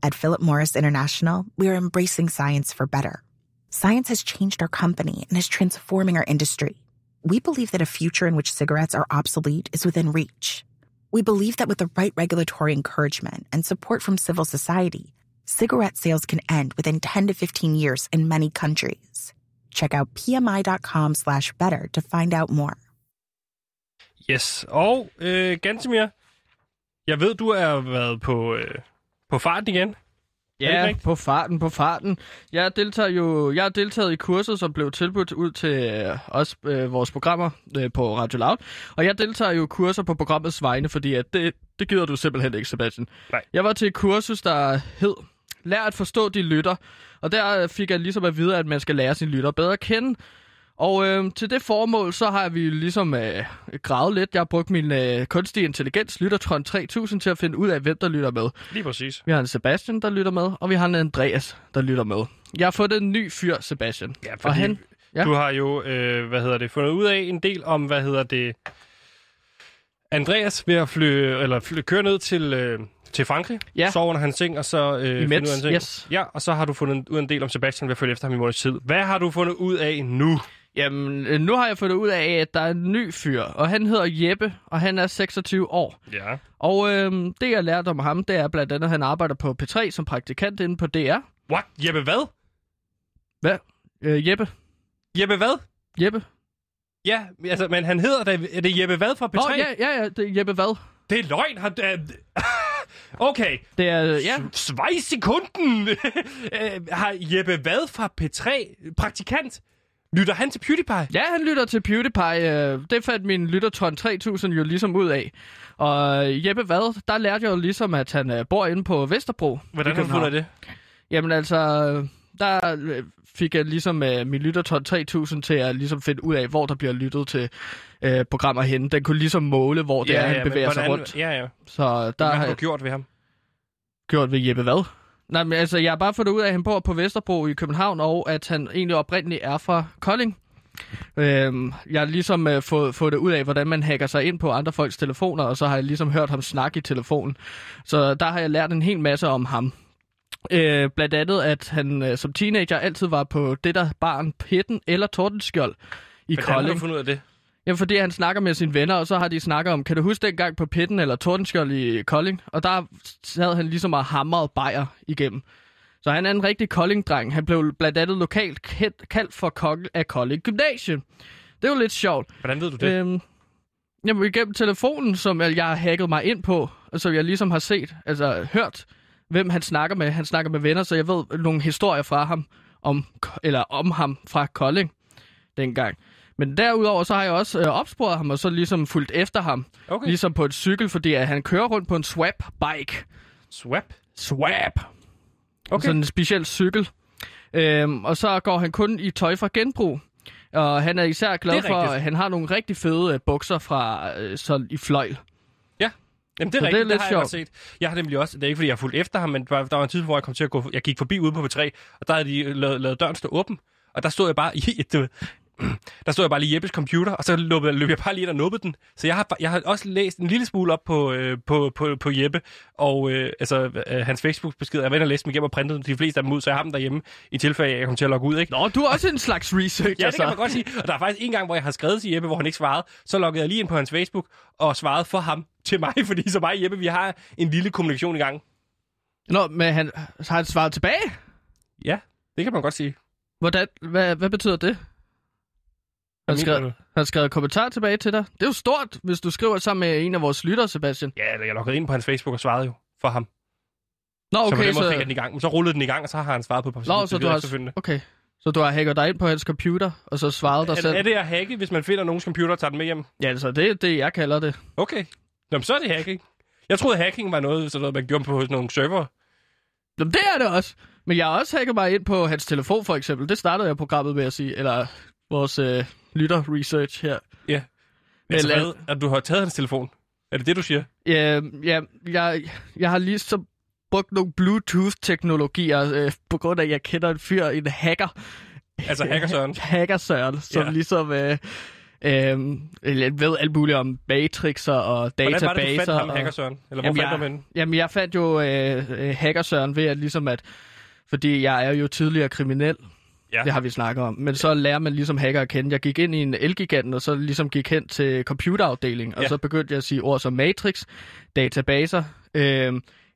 At Philip Morris International, we are embracing science for better. Science has changed our company and is transforming our industry. We believe that a future in which cigarettes are obsolete is within reach. We believe that with the right regulatory encouragement and support from civil society, cigarette sales can end within 10 to 15 years in many countries. Check out pmi.com slash better to find out more. Yes. Og øh, Gantemir, jeg ved, du har været på, øh, på farten igen. Ja, på farten, på farten. Jeg deltager jo, jeg har deltaget i kurset, som blev tilbudt ud til øh, os, øh, vores programmer øh, på Radio Loud. Og jeg deltager jo i kurser på programmets vegne, fordi at det, det gider du simpelthen ikke, Sebastian. Nej. Jeg var til et kursus, der hed Lær at forstå de lytter. Og der fik jeg ligesom at vide, at man skal lære sine lytter bedre at kende. Og øh, til det formål, så har vi ligesom øh, gravet lidt. Jeg har brugt min øh, kunstige intelligens, Lyttertron 3000, til at finde ud af, hvem der lytter med. Lige præcis. Vi har en Sebastian, der lytter med, og vi har en Andreas, der lytter med. Jeg har fået en ny fyr, Sebastian. Ja, og fordi han, Ja. du har jo, øh, hvad hedder det, fundet ud af en del om, hvad hedder det, Andreas ved at fly, eller fly, køre ned til, øh, til Frankrig, Ja. sove under hans seng, og så øh, finde ud af ting. yes. Ja, og så har du fundet ud af en del om Sebastian ved at følge efter ham i måneds tid. Hvad har du fundet ud af nu? Jamen, øh, nu har jeg fundet ud af, at der er en ny fyr, og han hedder Jeppe, og han er 26 år. Ja. Og øh, det, jeg lærte om ham, det er blandt andet, at han arbejder på P3 som praktikant inde på DR. What? Jeppe hvad? Hvad? Øh, Jeppe? Jeppe hvad? Jeppe? Ja, altså, men han hedder da, er det Jeppe hvad fra P3? Nå, ja, ja, ja, det er Jeppe hvad? Det er løgn. Han, øh, okay. Det er, øh, ja, Svej sekunden. Øh, har Jeppe hvad fra P3 praktikant? Lytter han til PewDiePie? Ja, han lytter til PewDiePie. øh, Det fandt min lyttertron 3000 jo ligesom ud af. Og Jeppe Vad, der lærte jeg jo ligesom, at han øh, bor inde på Vesterbro. Hvordan har du fundet det? Jamen altså, der øh, fik jeg ligesom øh, min lyttertron 3000 til at ligesom finde ud af, hvor der bliver lyttet til øh, programmer henne. Den kunne ligesom måle, hvor det er, han men bevæger sig hvordan- rundt. Ja, ja. Så der Hvad har du gjort ved ham? gjort ved Jeppe Vad. Nej, men altså, jeg har bare fundet ud af, at han bor på Vesterbro i København, og at han egentlig oprindeligt er fra Kolding. Øhm, jeg har ligesom øh, fået, fået det ud af, hvordan man hacker sig ind på andre folks telefoner, og så har jeg ligesom hørt ham snakke i telefonen. Så der har jeg lært en hel masse om ham. Øh, blandt andet, at han øh, som teenager altid var på det der barn Pitten eller Tordenskjold i Hvordan har Kolding. du fundet ud af det? Jamen, fordi han snakker med sine venner, og så har de snakket om, kan du huske dengang på Pitten eller Tordenskjold i Kolding? Og der sad han ligesom og hamrede bajer igennem. Så han er en rigtig Kolding-dreng. Han blev blandt andet lokalt kendt, kaldt for kongen af Kolding Gymnasie. Det er jo lidt sjovt. Hvordan ved du det? Øhm, jamen, igennem telefonen, som jeg har hacket mig ind på, og som jeg ligesom har set, altså hørt, hvem han snakker med. Han snakker med venner, så jeg ved nogle historier fra ham, om, eller om ham fra Kolding dengang. Men derudover, så har jeg også øh, opsporet ham, og så ligesom fulgt efter ham. Okay. Ligesom på et cykel, fordi at han kører rundt på en swap-bike. Swap? Swap! Okay. Sådan en speciel cykel. Øhm, og så går han kun i tøj fra genbrug. Og han er især glad er for, rigtigt. at han har nogle rigtig fede øh, bukser fra øh, sådan i fløjl. Jamen, det er Så det er rigtigt, det, har jeg godt set. Jeg har nemlig også, det er ikke fordi, jeg har fulgt efter ham, men der var, en tid, hvor jeg kom til at gå, jeg gik forbi ude på B3, og der havde de lavet, lavet døren stå åben, og der stod jeg bare i, du, der stod jeg bare lige Jeppes computer, og så løb, løb jeg bare lige ind og nubbede den. Så jeg har, jeg har også læst en lille smule op på, øh, på, på, på Jeppe, og øh, altså, øh, hans Facebook-beskeder. Jeg var inde og læste dem igennem og printede de fleste af dem ud, så jeg har dem derhjemme, i tilfælde jeg kommer til at logge ud, ikke? Nå, du er også en slags research, Ja, det kan man godt sige. Og der er faktisk en gang, hvor jeg har skrevet til Jeppe, hvor han ikke svarede. Så loggede jeg lige ind på hans Facebook og svarede for ham til mig, fordi så mig og Jeppe, vi har en lille kommunikation i gang. Nå, men han har han svaret tilbage? Ja, det kan man godt sige. Hvordan, hvad, hvad betyder det? Han skrev, han skrev kommentar tilbage til dig. Det er jo stort, hvis du skriver sammen med en af vores lyttere, Sebastian. Ja, jeg loggede ind på hans Facebook og svarede jo for ham. Nå, så på okay, den måde så... fik jeg den i gang. Men så rullede den i gang, og så har han svaret på på Nå, så du har... Okay. Så du har hacket dig ind på hans computer, og så svaret dig Er, selv? er det at hacke, hvis man finder nogens computer og tager den med hjem? Ja, altså det er det, jeg kalder det. Okay. Nå, men så er det hacking. Jeg troede, hacking var noget, sådan noget man gjorde på nogle server. Jamen, det er det også. Men jeg har også hacket mig ind på hans telefon, for eksempel. Det startede jeg programmet med at sige. Eller vores øh, lytter-research her. Ja. Altså, Eller- hvad? At du har taget hans telefon? Er det det, du siger? Ja, ja jeg, jeg har lige så brugt nogle Bluetooth-teknologier, øh, på grund af, at jeg kender en fyr, en hacker. Altså hacker Søren. hacker Søren, som Ja. ligesom øh, øh, ved alt muligt om matrixer og databaser. Hvordan var det, du fandt ham, og... hacker Søren? Eller hvor Jamen, fandt du jeg, ham henne? jamen, jeg fandt jo øh, øh, hacker Søren ved at ligesom at... Fordi jeg er jo tidligere kriminel. Ja. Det har vi snakket om. Men så lærer man ligesom hacker at kende. Jeg gik ind i en Elgiganten, og så ligesom gik hen til computerafdelingen, og Ja. så begyndte jeg at sige ord som matrix, databaser, øh,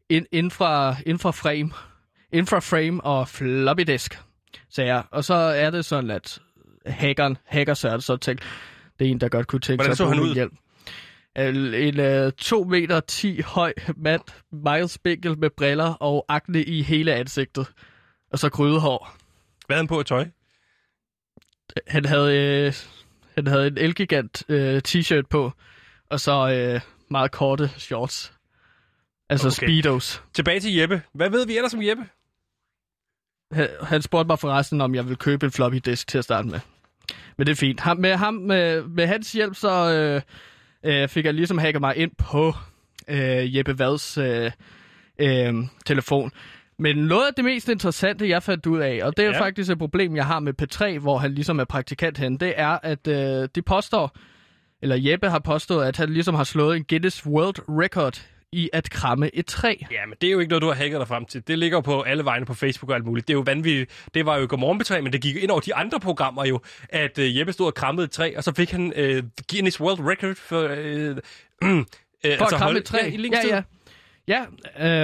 in, infra, infraframe, infraframe og floppy disk, sagde jeg. Og så er det sådan, at hackeren, hacker Søren, så tænkte, det er en, der godt kunne tænke Hvordan sig så at bruge hjælp. En, en uh, 2 meter 10 høj mand, meget spinkel med briller og akne i hele ansigtet. Og så grydehår. Hvad havde han på et tøj? Han havde, øh, han havde en Elgigant øh, t-shirt på, og så øh, meget korte shorts. Altså okay. speedos. Tilbage til Jeppe. Hvad ved vi ellers om Jeppe? Han, han spurgte mig forresten, om jeg ville købe en floppy disk til at starte med. Men det er fint. Ham, med, ham, med, med hans hjælp, så øh, øh, fik jeg ligesom hacket mig ind på øh, Jeppe Vads øh, øh, telefon. Men noget af det mest interessante, jeg fandt ud af, og det er Ja. faktisk et problem, jeg har med P3, hvor han ligesom er praktikant hen, det er, at øh, de påstår, eller Jeppe har påstået, at han ligesom har slået en Guinness World Record i at kramme et træ. Ja, men det er jo ikke noget, du har hacket dig frem til. Det ligger på alle vegne på Facebook og alt muligt. Det er jo vanvittigt. Det var jo Godmorgen Betræ, men det gik ind over de andre programmer jo, at uh, Jeppe stod og krammede et træ, og så fik han uh, Guinness World Record for... Uh, uh, For at kramme et træ. Ja, i ja, ja. Ja,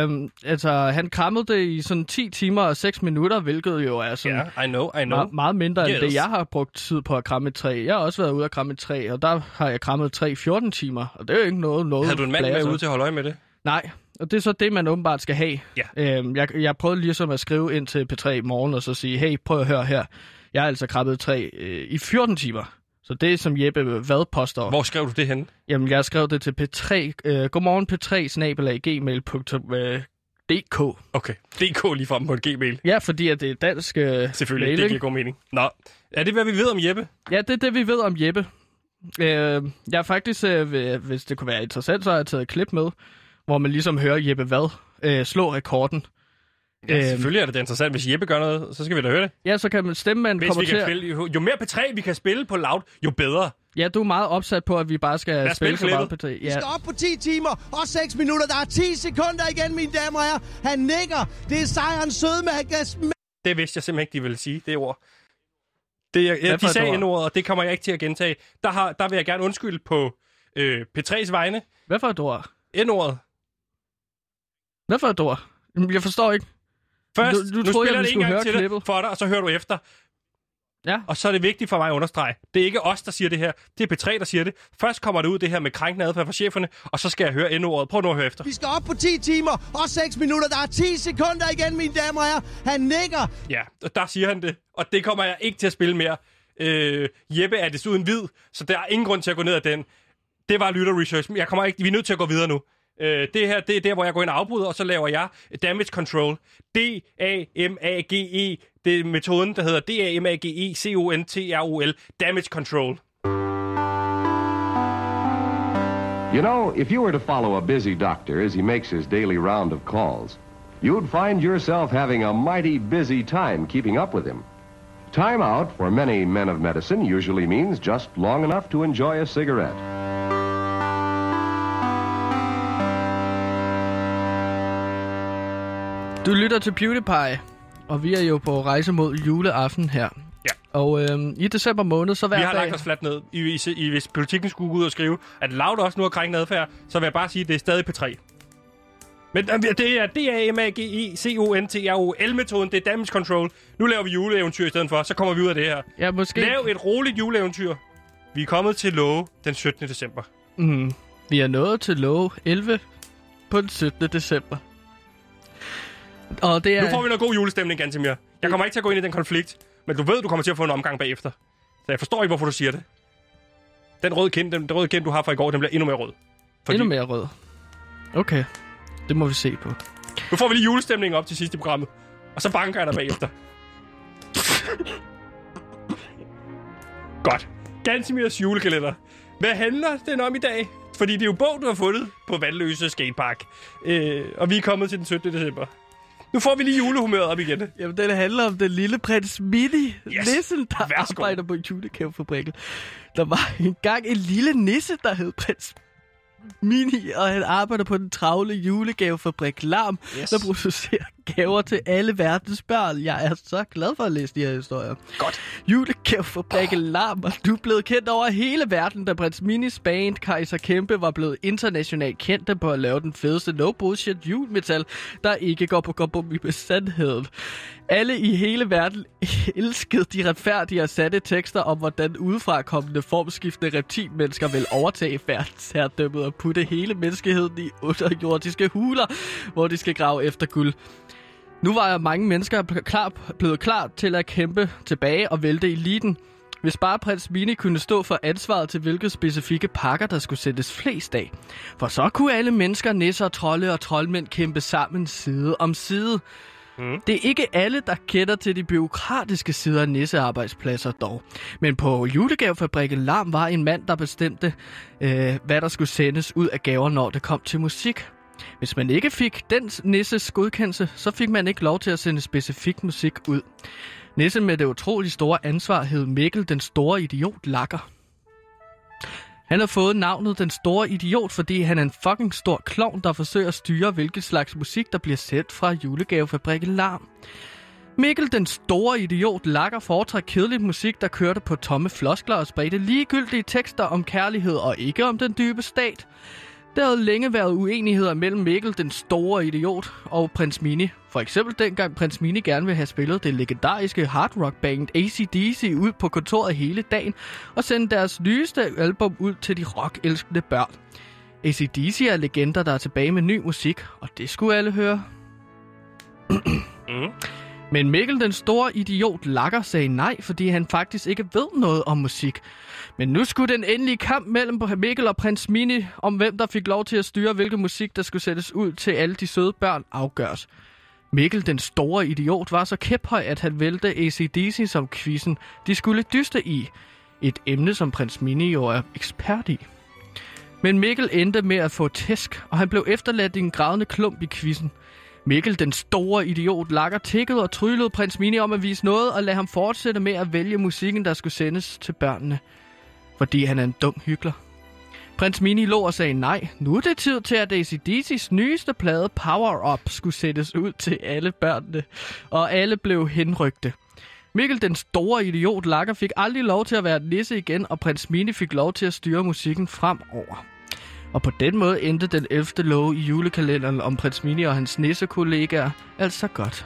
øhm, altså han krammede det i sådan 10 timer og 6 minutter, hvilket jo er sådan Ja, I know, I know. meget, meget mindre end Yes. det, jeg har brugt tid på at kramme et træ. Jeg har også været ude at kramme et træ, og der har jeg krammet et træ i 14 timer, og det er jo ikke noget, noget Havde du en mand med ude til at holde øje med det? Nej, og det er så det, man åbenbart skal have. Ja. Øhm, jeg, jeg prøvede ligesom at skrive ind til P3 i morgen og så sige, hey, prøv at høre her. Jeg har altså krabbet et træ øh, i 14 timer. Så det, som Jeppe hvad påstår. Hvor skrev du det henne? Jamen, jeg skrev det til P3, øh, godmorgen P3, snabelag, gmail.dk. Okay, DK lige frem på en gmail. Ja, fordi at det er dansk øh, Selvfølgelig, mail, det giver god mening. Nå, er det, hvad vi ved om Jeppe? Ja, det er det, vi ved om Jeppe. Øh, jeg har faktisk, øh, hvis det kunne være interessant, så har jeg taget et klip med, hvor man ligesom hører Jeppe hvad øh, slå rekorden. Ja, Øhm. selvfølgelig er det da interessant. Hvis Jeppe gør noget, så skal vi da høre det. Ja, så kan man stemmanden Hvis komme vi til kan at... spille, jo, jo mere P3 vi kan spille på loud, jo bedre. Ja, du er meget opsat på, at vi bare skal os spille så spille meget på det. Vi Ja. skal op på 10 timer og 6 minutter. Der er 10 sekunder igen, mine damer og herrer. Han nikker. Det er sejrens sødme. Han kan sm- Det vidste jeg simpelthen ikke, de ville sige, det ord. Det, jeg, for de sagde ord? endordet, og det kommer jeg ikke til at gentage. Der, har, der vil jeg gerne undskylde på øh, P3's vegne. Hvad for et ord? Endordet. Hvad for et ord? Jeg forstår ikke. Først, Nu- nu nu troede spiller jeg, det en gang til klippet. det for dig, og så hører du efter. Ja. Og så er det vigtigt for mig at understrege. Det er ikke os, der siger det her. Det er P3, der siger det. Først kommer det ud, det her med krænkende adfærd fra cheferne, og så skal jeg høre endordet. Prøv nu at høre efter. Vi skal op på 10 timer og 6 minutter. Der er 10 sekunder igen, mine damer og herrer. Han nikker. Ja, og der siger han det. Og det kommer jeg ikke til at spille mere. Øh, Jeppe er desuden hvid, så der er ingen grund til at gå ned ad den. Det var lytter research. Jeg kommer ikke, vi er nødt til at gå videre nu. Øh, det her, det er der, hvor jeg går ind og afbryder, og så laver jeg damage control. D-A-M-A-G-E. Det er metoden, der hedder D-A-M-A-G-E C-O-N-T-R-O-L. Damage control. You know, if you were to follow a busy doctor as he makes his daily round of calls, you'd find yourself having a mighty busy time keeping up with him. Time out for many men of medicine usually means just long enough to enjoy a cigarette. Du lytter til PewDiePie, og vi er jo på rejse mod juleaften her. Ja. Og øhm, i december måned, så hver Vi har dag... lagt os fladt ned. I, I, I, hvis politikken skulle gå ud og skrive, at Loud også nu har krænkende adfærd, så vil jeg bare sige, at det er stadig P3. Men øh, det er D-A-M-A-G-E-C-O-N-T-R-O-L-metoden. Det er damage control. Nu laver vi juleeventyr i stedet for, så kommer vi ud af det her. Ja, måske... Lav et roligt juleeventyr. Vi er kommet til Låge den 17. december. Mm, vi er nået til love 11 på den 17. december. Og det er... Nu får vi noget god julestemning, Gantemir. Jeg kommer ikke til at gå ind i den konflikt, Men du ved, du kommer til at få en omgang bagefter. Så jeg forstår ikke, hvorfor du siger det. Den røde kind, den, den røde kind, du har fra i går, den bliver endnu mere rød. Fordi... Endnu mere rød. Okay, det må vi se på. Nu får vi lige julestemningen op til sidste programmet. Og så banker jeg dig bagefter. Godt. Gansimirs julekalender. Hvad handler den om i dag? Fordi det er jo bog, du har fundet på Vandløse Skatepark. Øh, og vi er kommet til den 17. december. Nu får vi lige julehumøret op igen. Jamen, den handler om den lille prins Mini, Yes. nissen, der Værsgo. arbejder på julegavefabrikken. Der var engang en lille nisse, der hed prins Mini, og han arbejder på den travle julegavefabrik Larm, Yes. der producerer gaver til alle verdens børn. Jeg er så glad for at læse de her historier. Godt. Julegavefabrikken Larm er nu blevet kendt over hele verden, da prins Minis band Kaiser Kæmpe var blevet internationalt kendte på at lave den fedeste no-bullshit julemetal, der ikke går på kompromis med sandheden. Alle i hele verden elskede de retfærdige og satte tekster om, hvordan udefrakommende formskiftende reptilmennesker vil overtage verdensherredømmet og putte hele menneskeheden i underjordiske huler, hvor de skal grave efter guld. Nu var mange mennesker klar, blevet klar til at kæmpe tilbage og vælte eliten. Hvis bare prins Mini kunne stå for ansvaret til hvilke specifikke pakker, der skulle sættes flest af. For så kunne alle mennesker, nisser, trolde og troldmænd kæmpe sammen side om side. Mm. Det er ikke alle, der kender til de byråkratiske sider af nissearbejdspladser dog. Men på julegavefabrikken Larm var en mand, der bestemte, øh, hvad der skulle sendes ud af gaver, når det kom til musik. Hvis man ikke fik den nisses godkendelse, så fik man ikke lov til at sende specifik musik ud. Nissen med det utrolig store ansvar hed Mikkel den store idiot Lakker. Han har fået navnet den store idiot, fordi han er en fucking stor klovn, der forsøger at styre, hvilket slags musik, der bliver sendt fra julegavefabrikken Larm. Mikkel, den store idiot, lakker foretræk kedelig musik, der kørte på tomme floskler og spredte ligegyldige tekster om kærlighed og ikke om den dybe stat. Der havde længe været uenigheder mellem Mikkel, den store idiot, og prins Mini. For eksempel dengang prins Mini gerne ville have spillet det legendariske hard rock band ACDC ud på kontoret hele dagen og sende deres nyeste album ud til de rock-elskende børn. ACDC er legender, der er tilbage med ny musik, og det skulle alle høre. Mm. Men Mikkel, den store idiot, lakker sagde nej, fordi han faktisk ikke ved noget om musik. Men nu skulle den endelige kamp mellem Mikkel og prins Mini om hvem der fik lov til at styre, hvilken musik der skulle sættes ud til alle de søde børn afgøres. Mikkel, den store idiot, var så kæphøj, at han vælte ACDC som quizzen, de skulle dyste i. Et emne, som prins Mini jo er ekspert i. Men Mikkel endte med at få tæsk, og han blev efterladt i en grædende klump i quizzen. Mikkel, den store idiot, lakker tikket og tryllede prins Mini om at vise noget og lade ham fortsætte med at vælge musikken, der skulle sendes til børnene. Fordi han er en dum hykler. Prins Mini lå og sagde nej. Nu er det tid til, at ACDC's nyeste plade Power Up skulle sættes ud til alle børnene. Og alle blev henrygte. Mikkel, den store idiot, lakker fik aldrig lov til at være nisse igen, og prins Mini fik lov til at styre musikken fremover. Og på den måde endte den 11. lov i julekalenderen om prins Mini og hans nissekollegaer altså godt.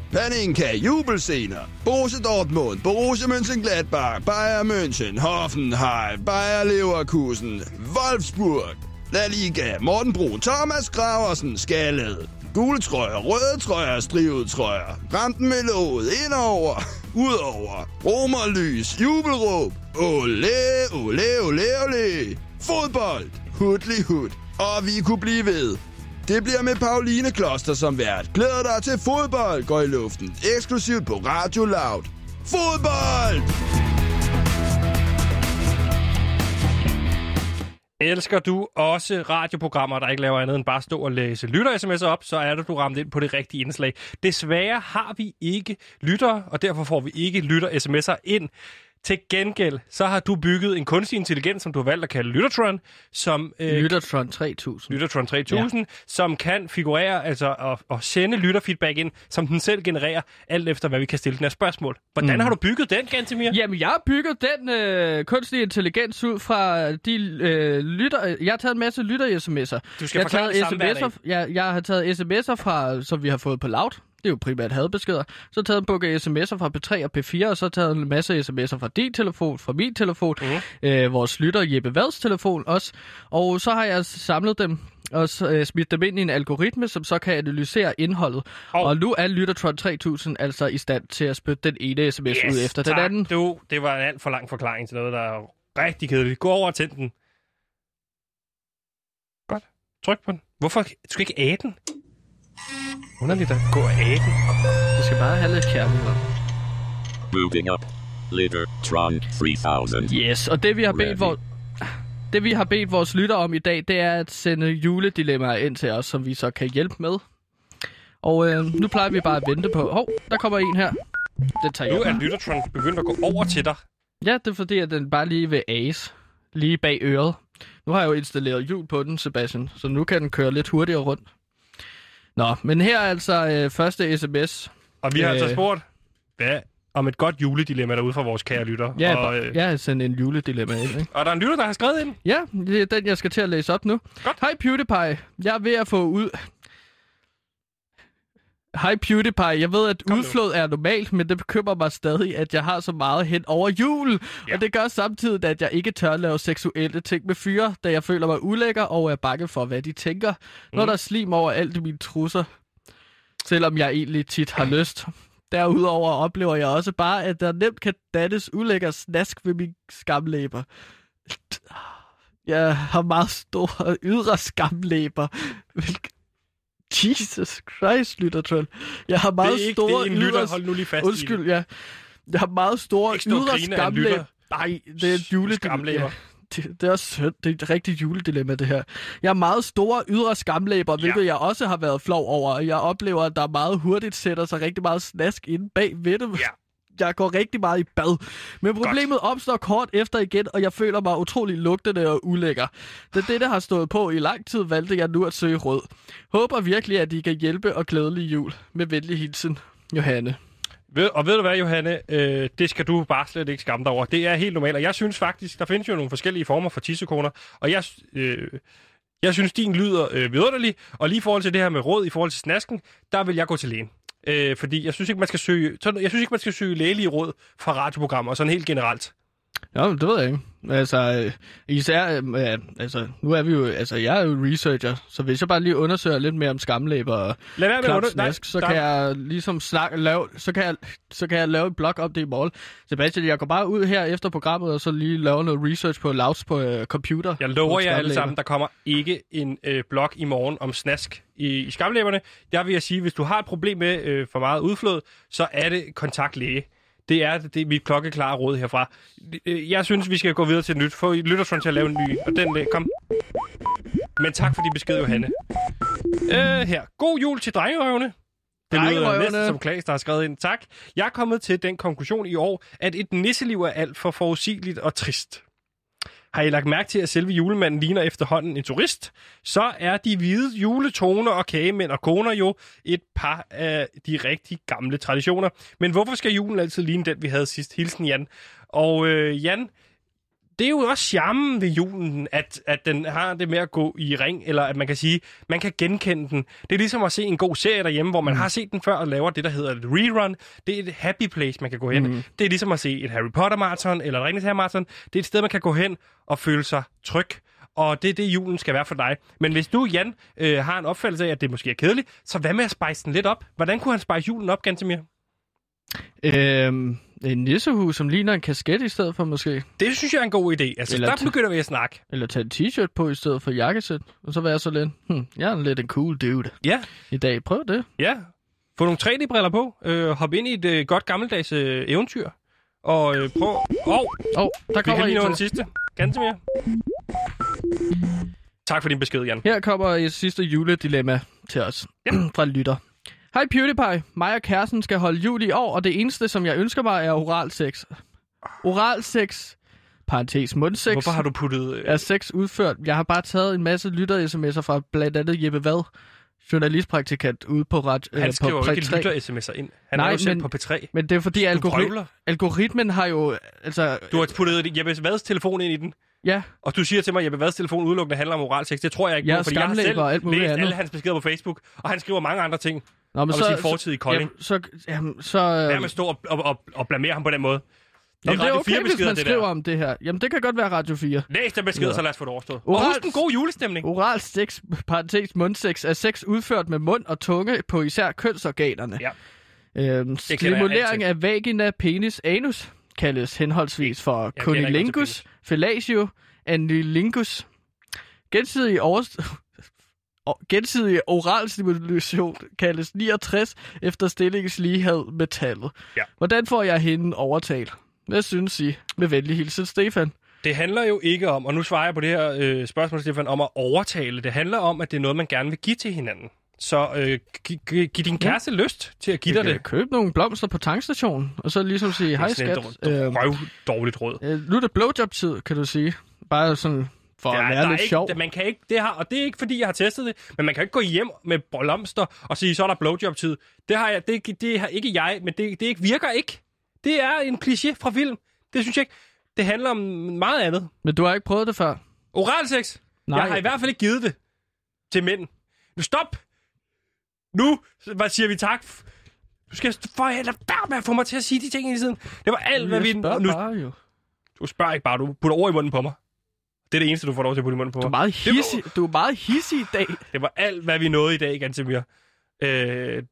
Paninka, jubelscener. Borussia Dortmund, Borussia Mönchengladbach, Bayern München, Hoffenheim, Bayer Leverkusen, Wolfsburg, La Liga, Morten Brun, Thomas Graversen, Skallet. Gule trøjer, røde trøjer, strivet trøjer. Rampen med låget, indover, udover. Romerlys, jubelråb. Ole, ole, ole, ole. Fodbold, hudlig hud. Og vi kunne blive ved. Det bliver med Pauline Kloster som vært. Glæder dig til fodbold går i luften. Eksklusivt på Radio Loud. Fodbold! Elsker du også radioprogrammer, der ikke laver andet end bare stå og læse lytter-sms'er op, så er det, du ramt ind på det rigtige indslag. Desværre har vi ikke lyttere, og derfor får vi ikke lytter-sms'er ind til gengæld, så har du bygget en kunstig intelligens, som du har valgt at kalde Lyttertron, som, øh, Lyttertron 3000. Lyttertron 3000, ja. som kan figurere, altså og, og sende lytterfeedback ind, som den selv genererer, alt efter hvad vi kan stille den her spørgsmål. Hvordan Mm. har du bygget den, Gantemir? Jamen, jeg har bygget den øh, kunstige intelligens ud fra de øh, lytter... Jeg har taget en masse lytter-sms'er. Du skal jeg har taget sms'er, jeg, jeg har taget sms'er fra, som vi har fået på Loud. Det er jo primært hadbeskeder. Så taget en bunke sms'er fra P3 og P4, og så taget en masse sms'er fra din telefon, fra min telefon, mm. øh, vores lytter Jeppe Vads telefon også. Og så har jeg samlet dem og øh, smidt dem ind i en algoritme, som så kan analysere indholdet. Og- Og, nu er Lyttertron 3000 altså i stand til at spytte den ene sms yes, ud efter den tak. anden. Du, det var en alt for lang forklaring til noget, der er rigtig kedeligt. Gå over tænd den. Godt. Tryk på den. Hvorfor? Du skal ikke æde den. Underligt at gå æde den. Du skal bare have lidt kærlighed. Moving up. Litter Tron 3000. Yes, og det vi har bedt vores... Det vi har bedt vores lytter om i dag, det er at sende juledilemmaer ind til os, som vi så kan hjælpe med. Og øh, nu plejer vi bare at vente på... Hov, der kommer en her. Det tager Nu er Lyttertron begyndt at gå over til dig. Ja, det er fordi, at den bare lige ved Ace. Lige bag øret. Nu har jeg jo installeret hjul på den, Sebastian, så nu kan den køre lidt hurtigere rundt. Nå, men her er altså øh, første sms. Og vi har Øh. altså spurgt, hvad om et godt juledilemma derude fra vores kære lytter. Ja, og, og, øh, jeg har sendt en juledilemma ind, ikke? og der er en lytter, der har skrevet ind. Ja, det er den, jeg skal til at læse op nu. Godt. Hej PewDiePie, jeg er ved at få ud... Hej PewDiePie, jeg ved, at Kom nu. udflod er normalt, men det bekymrer mig stadig, at jeg har så meget hen over jul. Ja. Og det gør samtidig, at jeg ikke tør lave seksuelle ting med fyre, da jeg føler mig ulækker og er bange for, hvad de tænker, når Mm. der er slim over alt i mine trusser. Selvom jeg egentlig tit har lyst. Derudover oplever jeg også bare, at der nemt kan dannes ulækker snask ved mine skamlæber. Jeg har meget store ydre skamlæber. Hvilke... Jesus Christ, lyttertroll. Jeg har meget det er ikke store det er en lytter. Hold nu lige fast Undskyld, ja. Jeg har meget store skamlæber. Nej, det er et jule... Skamlæber. Ja, det, det er også. Det er et rigtigt juledilemma, det her. Jeg har meget store ydre skamlæber, Ja. hvilket jeg også har været flov over. Jeg oplever, at der meget hurtigt sætter sig rigtig meget snask inde bag ved dem. Ja. Jeg går rigtig meget i bad. Men problemet opstår kort efter igen, og jeg føler mig utrolig lugtende og ulækker. Da dette har stået på i lang tid, valgte jeg nu at søge råd. Håber virkelig, at I kan hjælpe og glædelig jul. Med venlig hilsen, Johanne. Ved, og ved du hvad, Johanne? Øh, det skal du bare slet ikke skamme dig over. Det er helt normalt, og jeg synes faktisk, der findes jo nogle forskellige former for tissekoner, og jeg, øh, jeg synes, din lyder øh, vidunderlig, og lige i forhold til det her med råd, i forhold til snasken, der vil jeg gå til lægen. Øh, fordi jeg synes ikke, man skal søge, sådan, jeg synes ikke, man skal søge lægelige råd fra radioprogrammer, sådan helt generelt. Ja, det ved jeg ikke. Altså, øh, især, øh, altså, nu er vi jo, altså, jeg er jo researcher, så hvis jeg bare lige undersøger lidt mere om skamlæber og Lad være med under... snask, så der- kan jeg ligesom snakke, lave, så kan jeg, så kan jeg lave en blog om det i morgen. Sebastian, jeg går bare ud her efter programmet, og så lige lave noget research på Louds på øh, computer. Jeg lover jer alle sammen, der kommer ikke en øh, blog i morgen om snask i, i skamlæberne. Der vil jeg sige, hvis du har et problem med øh, for meget udflod, så er det kontakt læge. Det er, det er mit klokkeklare råd herfra. Øh, Jeg synes, vi skal gå videre til nyt. Få Lyttertron til at lave en ny. Og den, kom. Men tak for din besked, Johanne. Øh, her. God jul til drengerøvene. Det lyder næsten som Klaas, der har skrevet ind. Tak. Jeg er kommet til den konklusion i år, at et nisseliv er alt for forudsigeligt og trist. Har I lagt mærke til, at selve julemanden ligner efterhånden en turist? Så er de hvide juletoner og kagemænd og koner jo et par af de rigtig gamle traditioner. Men hvorfor skal julen altid ligne den, vi havde sidst? Hilsen Jan. Og øh, Jan, det er jo også charmen ved julen, at, at den har det med at gå i ring, eller at man kan sige, man kan genkende den. Det er ligesom at se en god serie derhjemme, hvor man har set den før og laver det, der hedder et rerun. Det er et happy place, man kan gå hen. Mm. Det er ligesom at se et Harry Potter-marathon eller et Ringens Herre-marathon. Det er et sted, man kan gå hen og føle sig tryg. Og det er det, julen skal være for dig. Men hvis du, Jan, øh, har en opfattelse af, at det måske er kedeligt, så hvad med at spice den lidt op? Hvordan kunne han spice julen op, Gantemir? Øhm, en nissehus, som ligner en kasket i stedet for måske. Det synes jeg er en god idé. Altså, Eller der begynder vi at snakke. Eller tage en t-shirt på i stedet for jakkesæt. Og så være så lidt, hm, jeg er lidt en cool dude Ja, i dag. Prøv det. Ja, få nogle 3D-briller på, øh, hop ind i et øh, godt gammeldags øh, eventyr, og øh, prøv... Åh, oh, Åh, oh, der vi kan kommer lige den sidste. Ganske mere. Tak for din besked, Jan. Her kommer et sidste juledilemma til os Ja. fra lytter. Hej PewDiePie, mig og kæresten skal holde jul i år, og det eneste, som jeg ønsker mig, er oral sex. Oralsex, parentes mundsex, Hvorfor har du puttet... Øh, er sex udført. Jeg har bare taget en masse lytter-sms'er fra blandt andet Jeppe Vad, journalistpraktikant ude på, ret, han øh, skriver på jo ikke P3. lytter-sms'er ind. Han Nej, er jo selv men- på P3. Men det er fordi algori- algoritmen har jo... Altså, Du har puttet Jeppe Vads telefon ind i den, ja, og du siger til mig, at Jeppe Vads telefon udelukkende handler om oralsex. Det tror jeg ikke Jeg på, fordi jeg har selv og alt læst andet. alle hans beskeder på Facebook, og han skriver mange andre ting Nå, men om sin fortid i Kolding. Jamen, så, jamen, så, Lad øh, at stå og, og, og, og blamere ham på den måde. Det er men det er okay, 4 hvis man skriver der. om det her. Jamen, det kan godt være Radio 4. Læs den besked, Ja. så lad os få det overstået. Oral- Og husk en god julestemning. Oral sex, parentes mundsex, er sex udført med mund og tunge på især kønsorganerne. Ja. Øhm, stimulering af vagina, penis, anus kaldes henholdsvis for cunnilingus, fellatio, anilingus. Gensidig overst... Og Gensidig oral stimulation kaldes 69 efter stillingens lighed med tallet. Ja. Hvordan får jeg hende overtalt? Hvad synes I? Med venlig hilsen, Stefan. Det handler jo ikke om, og nu svarer jeg på det her øh, spørgsmål, Stefan, om at overtale. Det handler om, at det er noget, man gerne vil give til hinanden. Så øh, gi- gi- giv din kæreste lyst til at give dig det. Køb nogle blomster på tankstationen, og så ligesom sige, hej Det er skat. sådan et Øhm, dårligt råd. øh, nu er det blowjob-tid, kan du sige. Bare sådan for at der være er lidt ikke, sjov. Man kan ikke, det har, og det er ikke, fordi jeg har testet det, men man kan ikke gå hjem med blomster og sige, så er der blowjob-tid. Det har, jeg, det, det har ikke jeg, men det, det ikke, virker ikke. Det er en kliché fra film. Det synes jeg ikke. Det handler om meget andet. Men du har ikke prøvet det før? Oralsex. Nej. Jeg har i hvert fald ikke givet det til mænd. Nu stop! Nu hvad siger vi tak. Du skal for lade være med at få mig til at sige de ting hele tiden. Det var alt, hvad vi... spørger Nu, bare jo. du spørger ikke bare, du putter over i munden på mig. Det er det eneste, du får lov til at putte i munden på Du er mig. meget Det var- hissig, du er meget hissig i dag. Det var alt, hvad vi nåede i dag, Gantemir. Øh,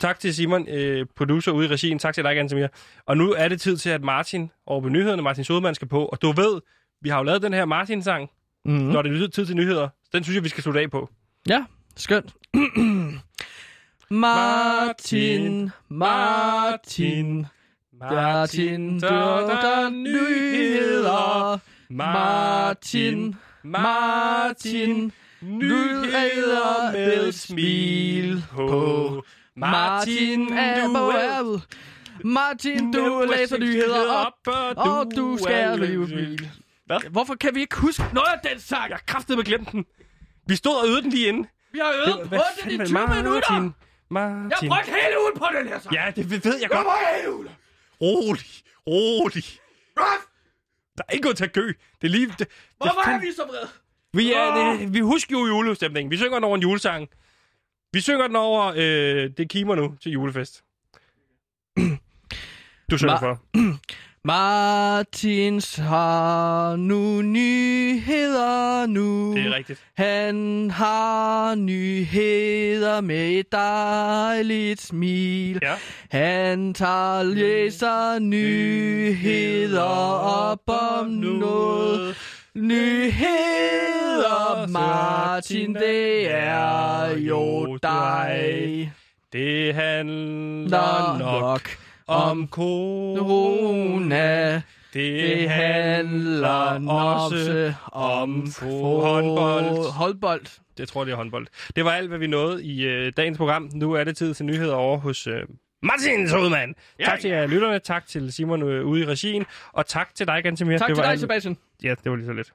tak til Simon, øh, producer ude i regien. Tak til dig, Gantemir. Og nu er det tid til, at Martin over på nyhederne, Martin Sodemann skal på. Og du ved, vi har jo lavet den her Martin-sang, Mm. mm. når det er tid til nyheder. Den synes jeg, vi skal slutte af på. Ja, skønt. Martin, Martin, Martin, der, der nyheder. Martin, Martin, nyheder med smil på. Martin er ærmet. Martin, du læser nyheder op, og du skal rive smil. Hvad? Hvorfor kan vi ikke huske noget af den sang? Jeg kraftede med glemt den. Vi stod og øvede den lige inden. Vi har øvet på den i 20 minutter. Martin. Jeg brugte hele ugen på den her sang. Ja, det ved jeg godt. brugte hele ugen. Rolig, rolig. Der er ikke noget til at gø. Det er lige... Det, Hvorfor det, er vi så vrede? vi, er, det, vi husker jo julestemningen. Vi synger den over en julesang. Vi synger den over... Øh, det kimer nu til julefest. Du synger Ma- for. Martins har nu nyheder nu. Det er rigtigt. Han har nyheder med et dejligt smil. Ja. Han tager læser nyheder op om noget. Nyheder, Martin, det er jo dig. Det handler nok om corona. Det handler også om håndbold. Håndbold. Det tror jeg, det er håndbold. Det var alt, hvad vi nåede i øh, dagens program. Nu er det tid til nyheder over hos øh, Martin Sodemann. Ja, tak til jer lytterne, tak til Simon øh, ude i regien, og tak til dig, Gantemir. Tak det til var dig, alt- Sebastian. Ja, det var lige så lidt.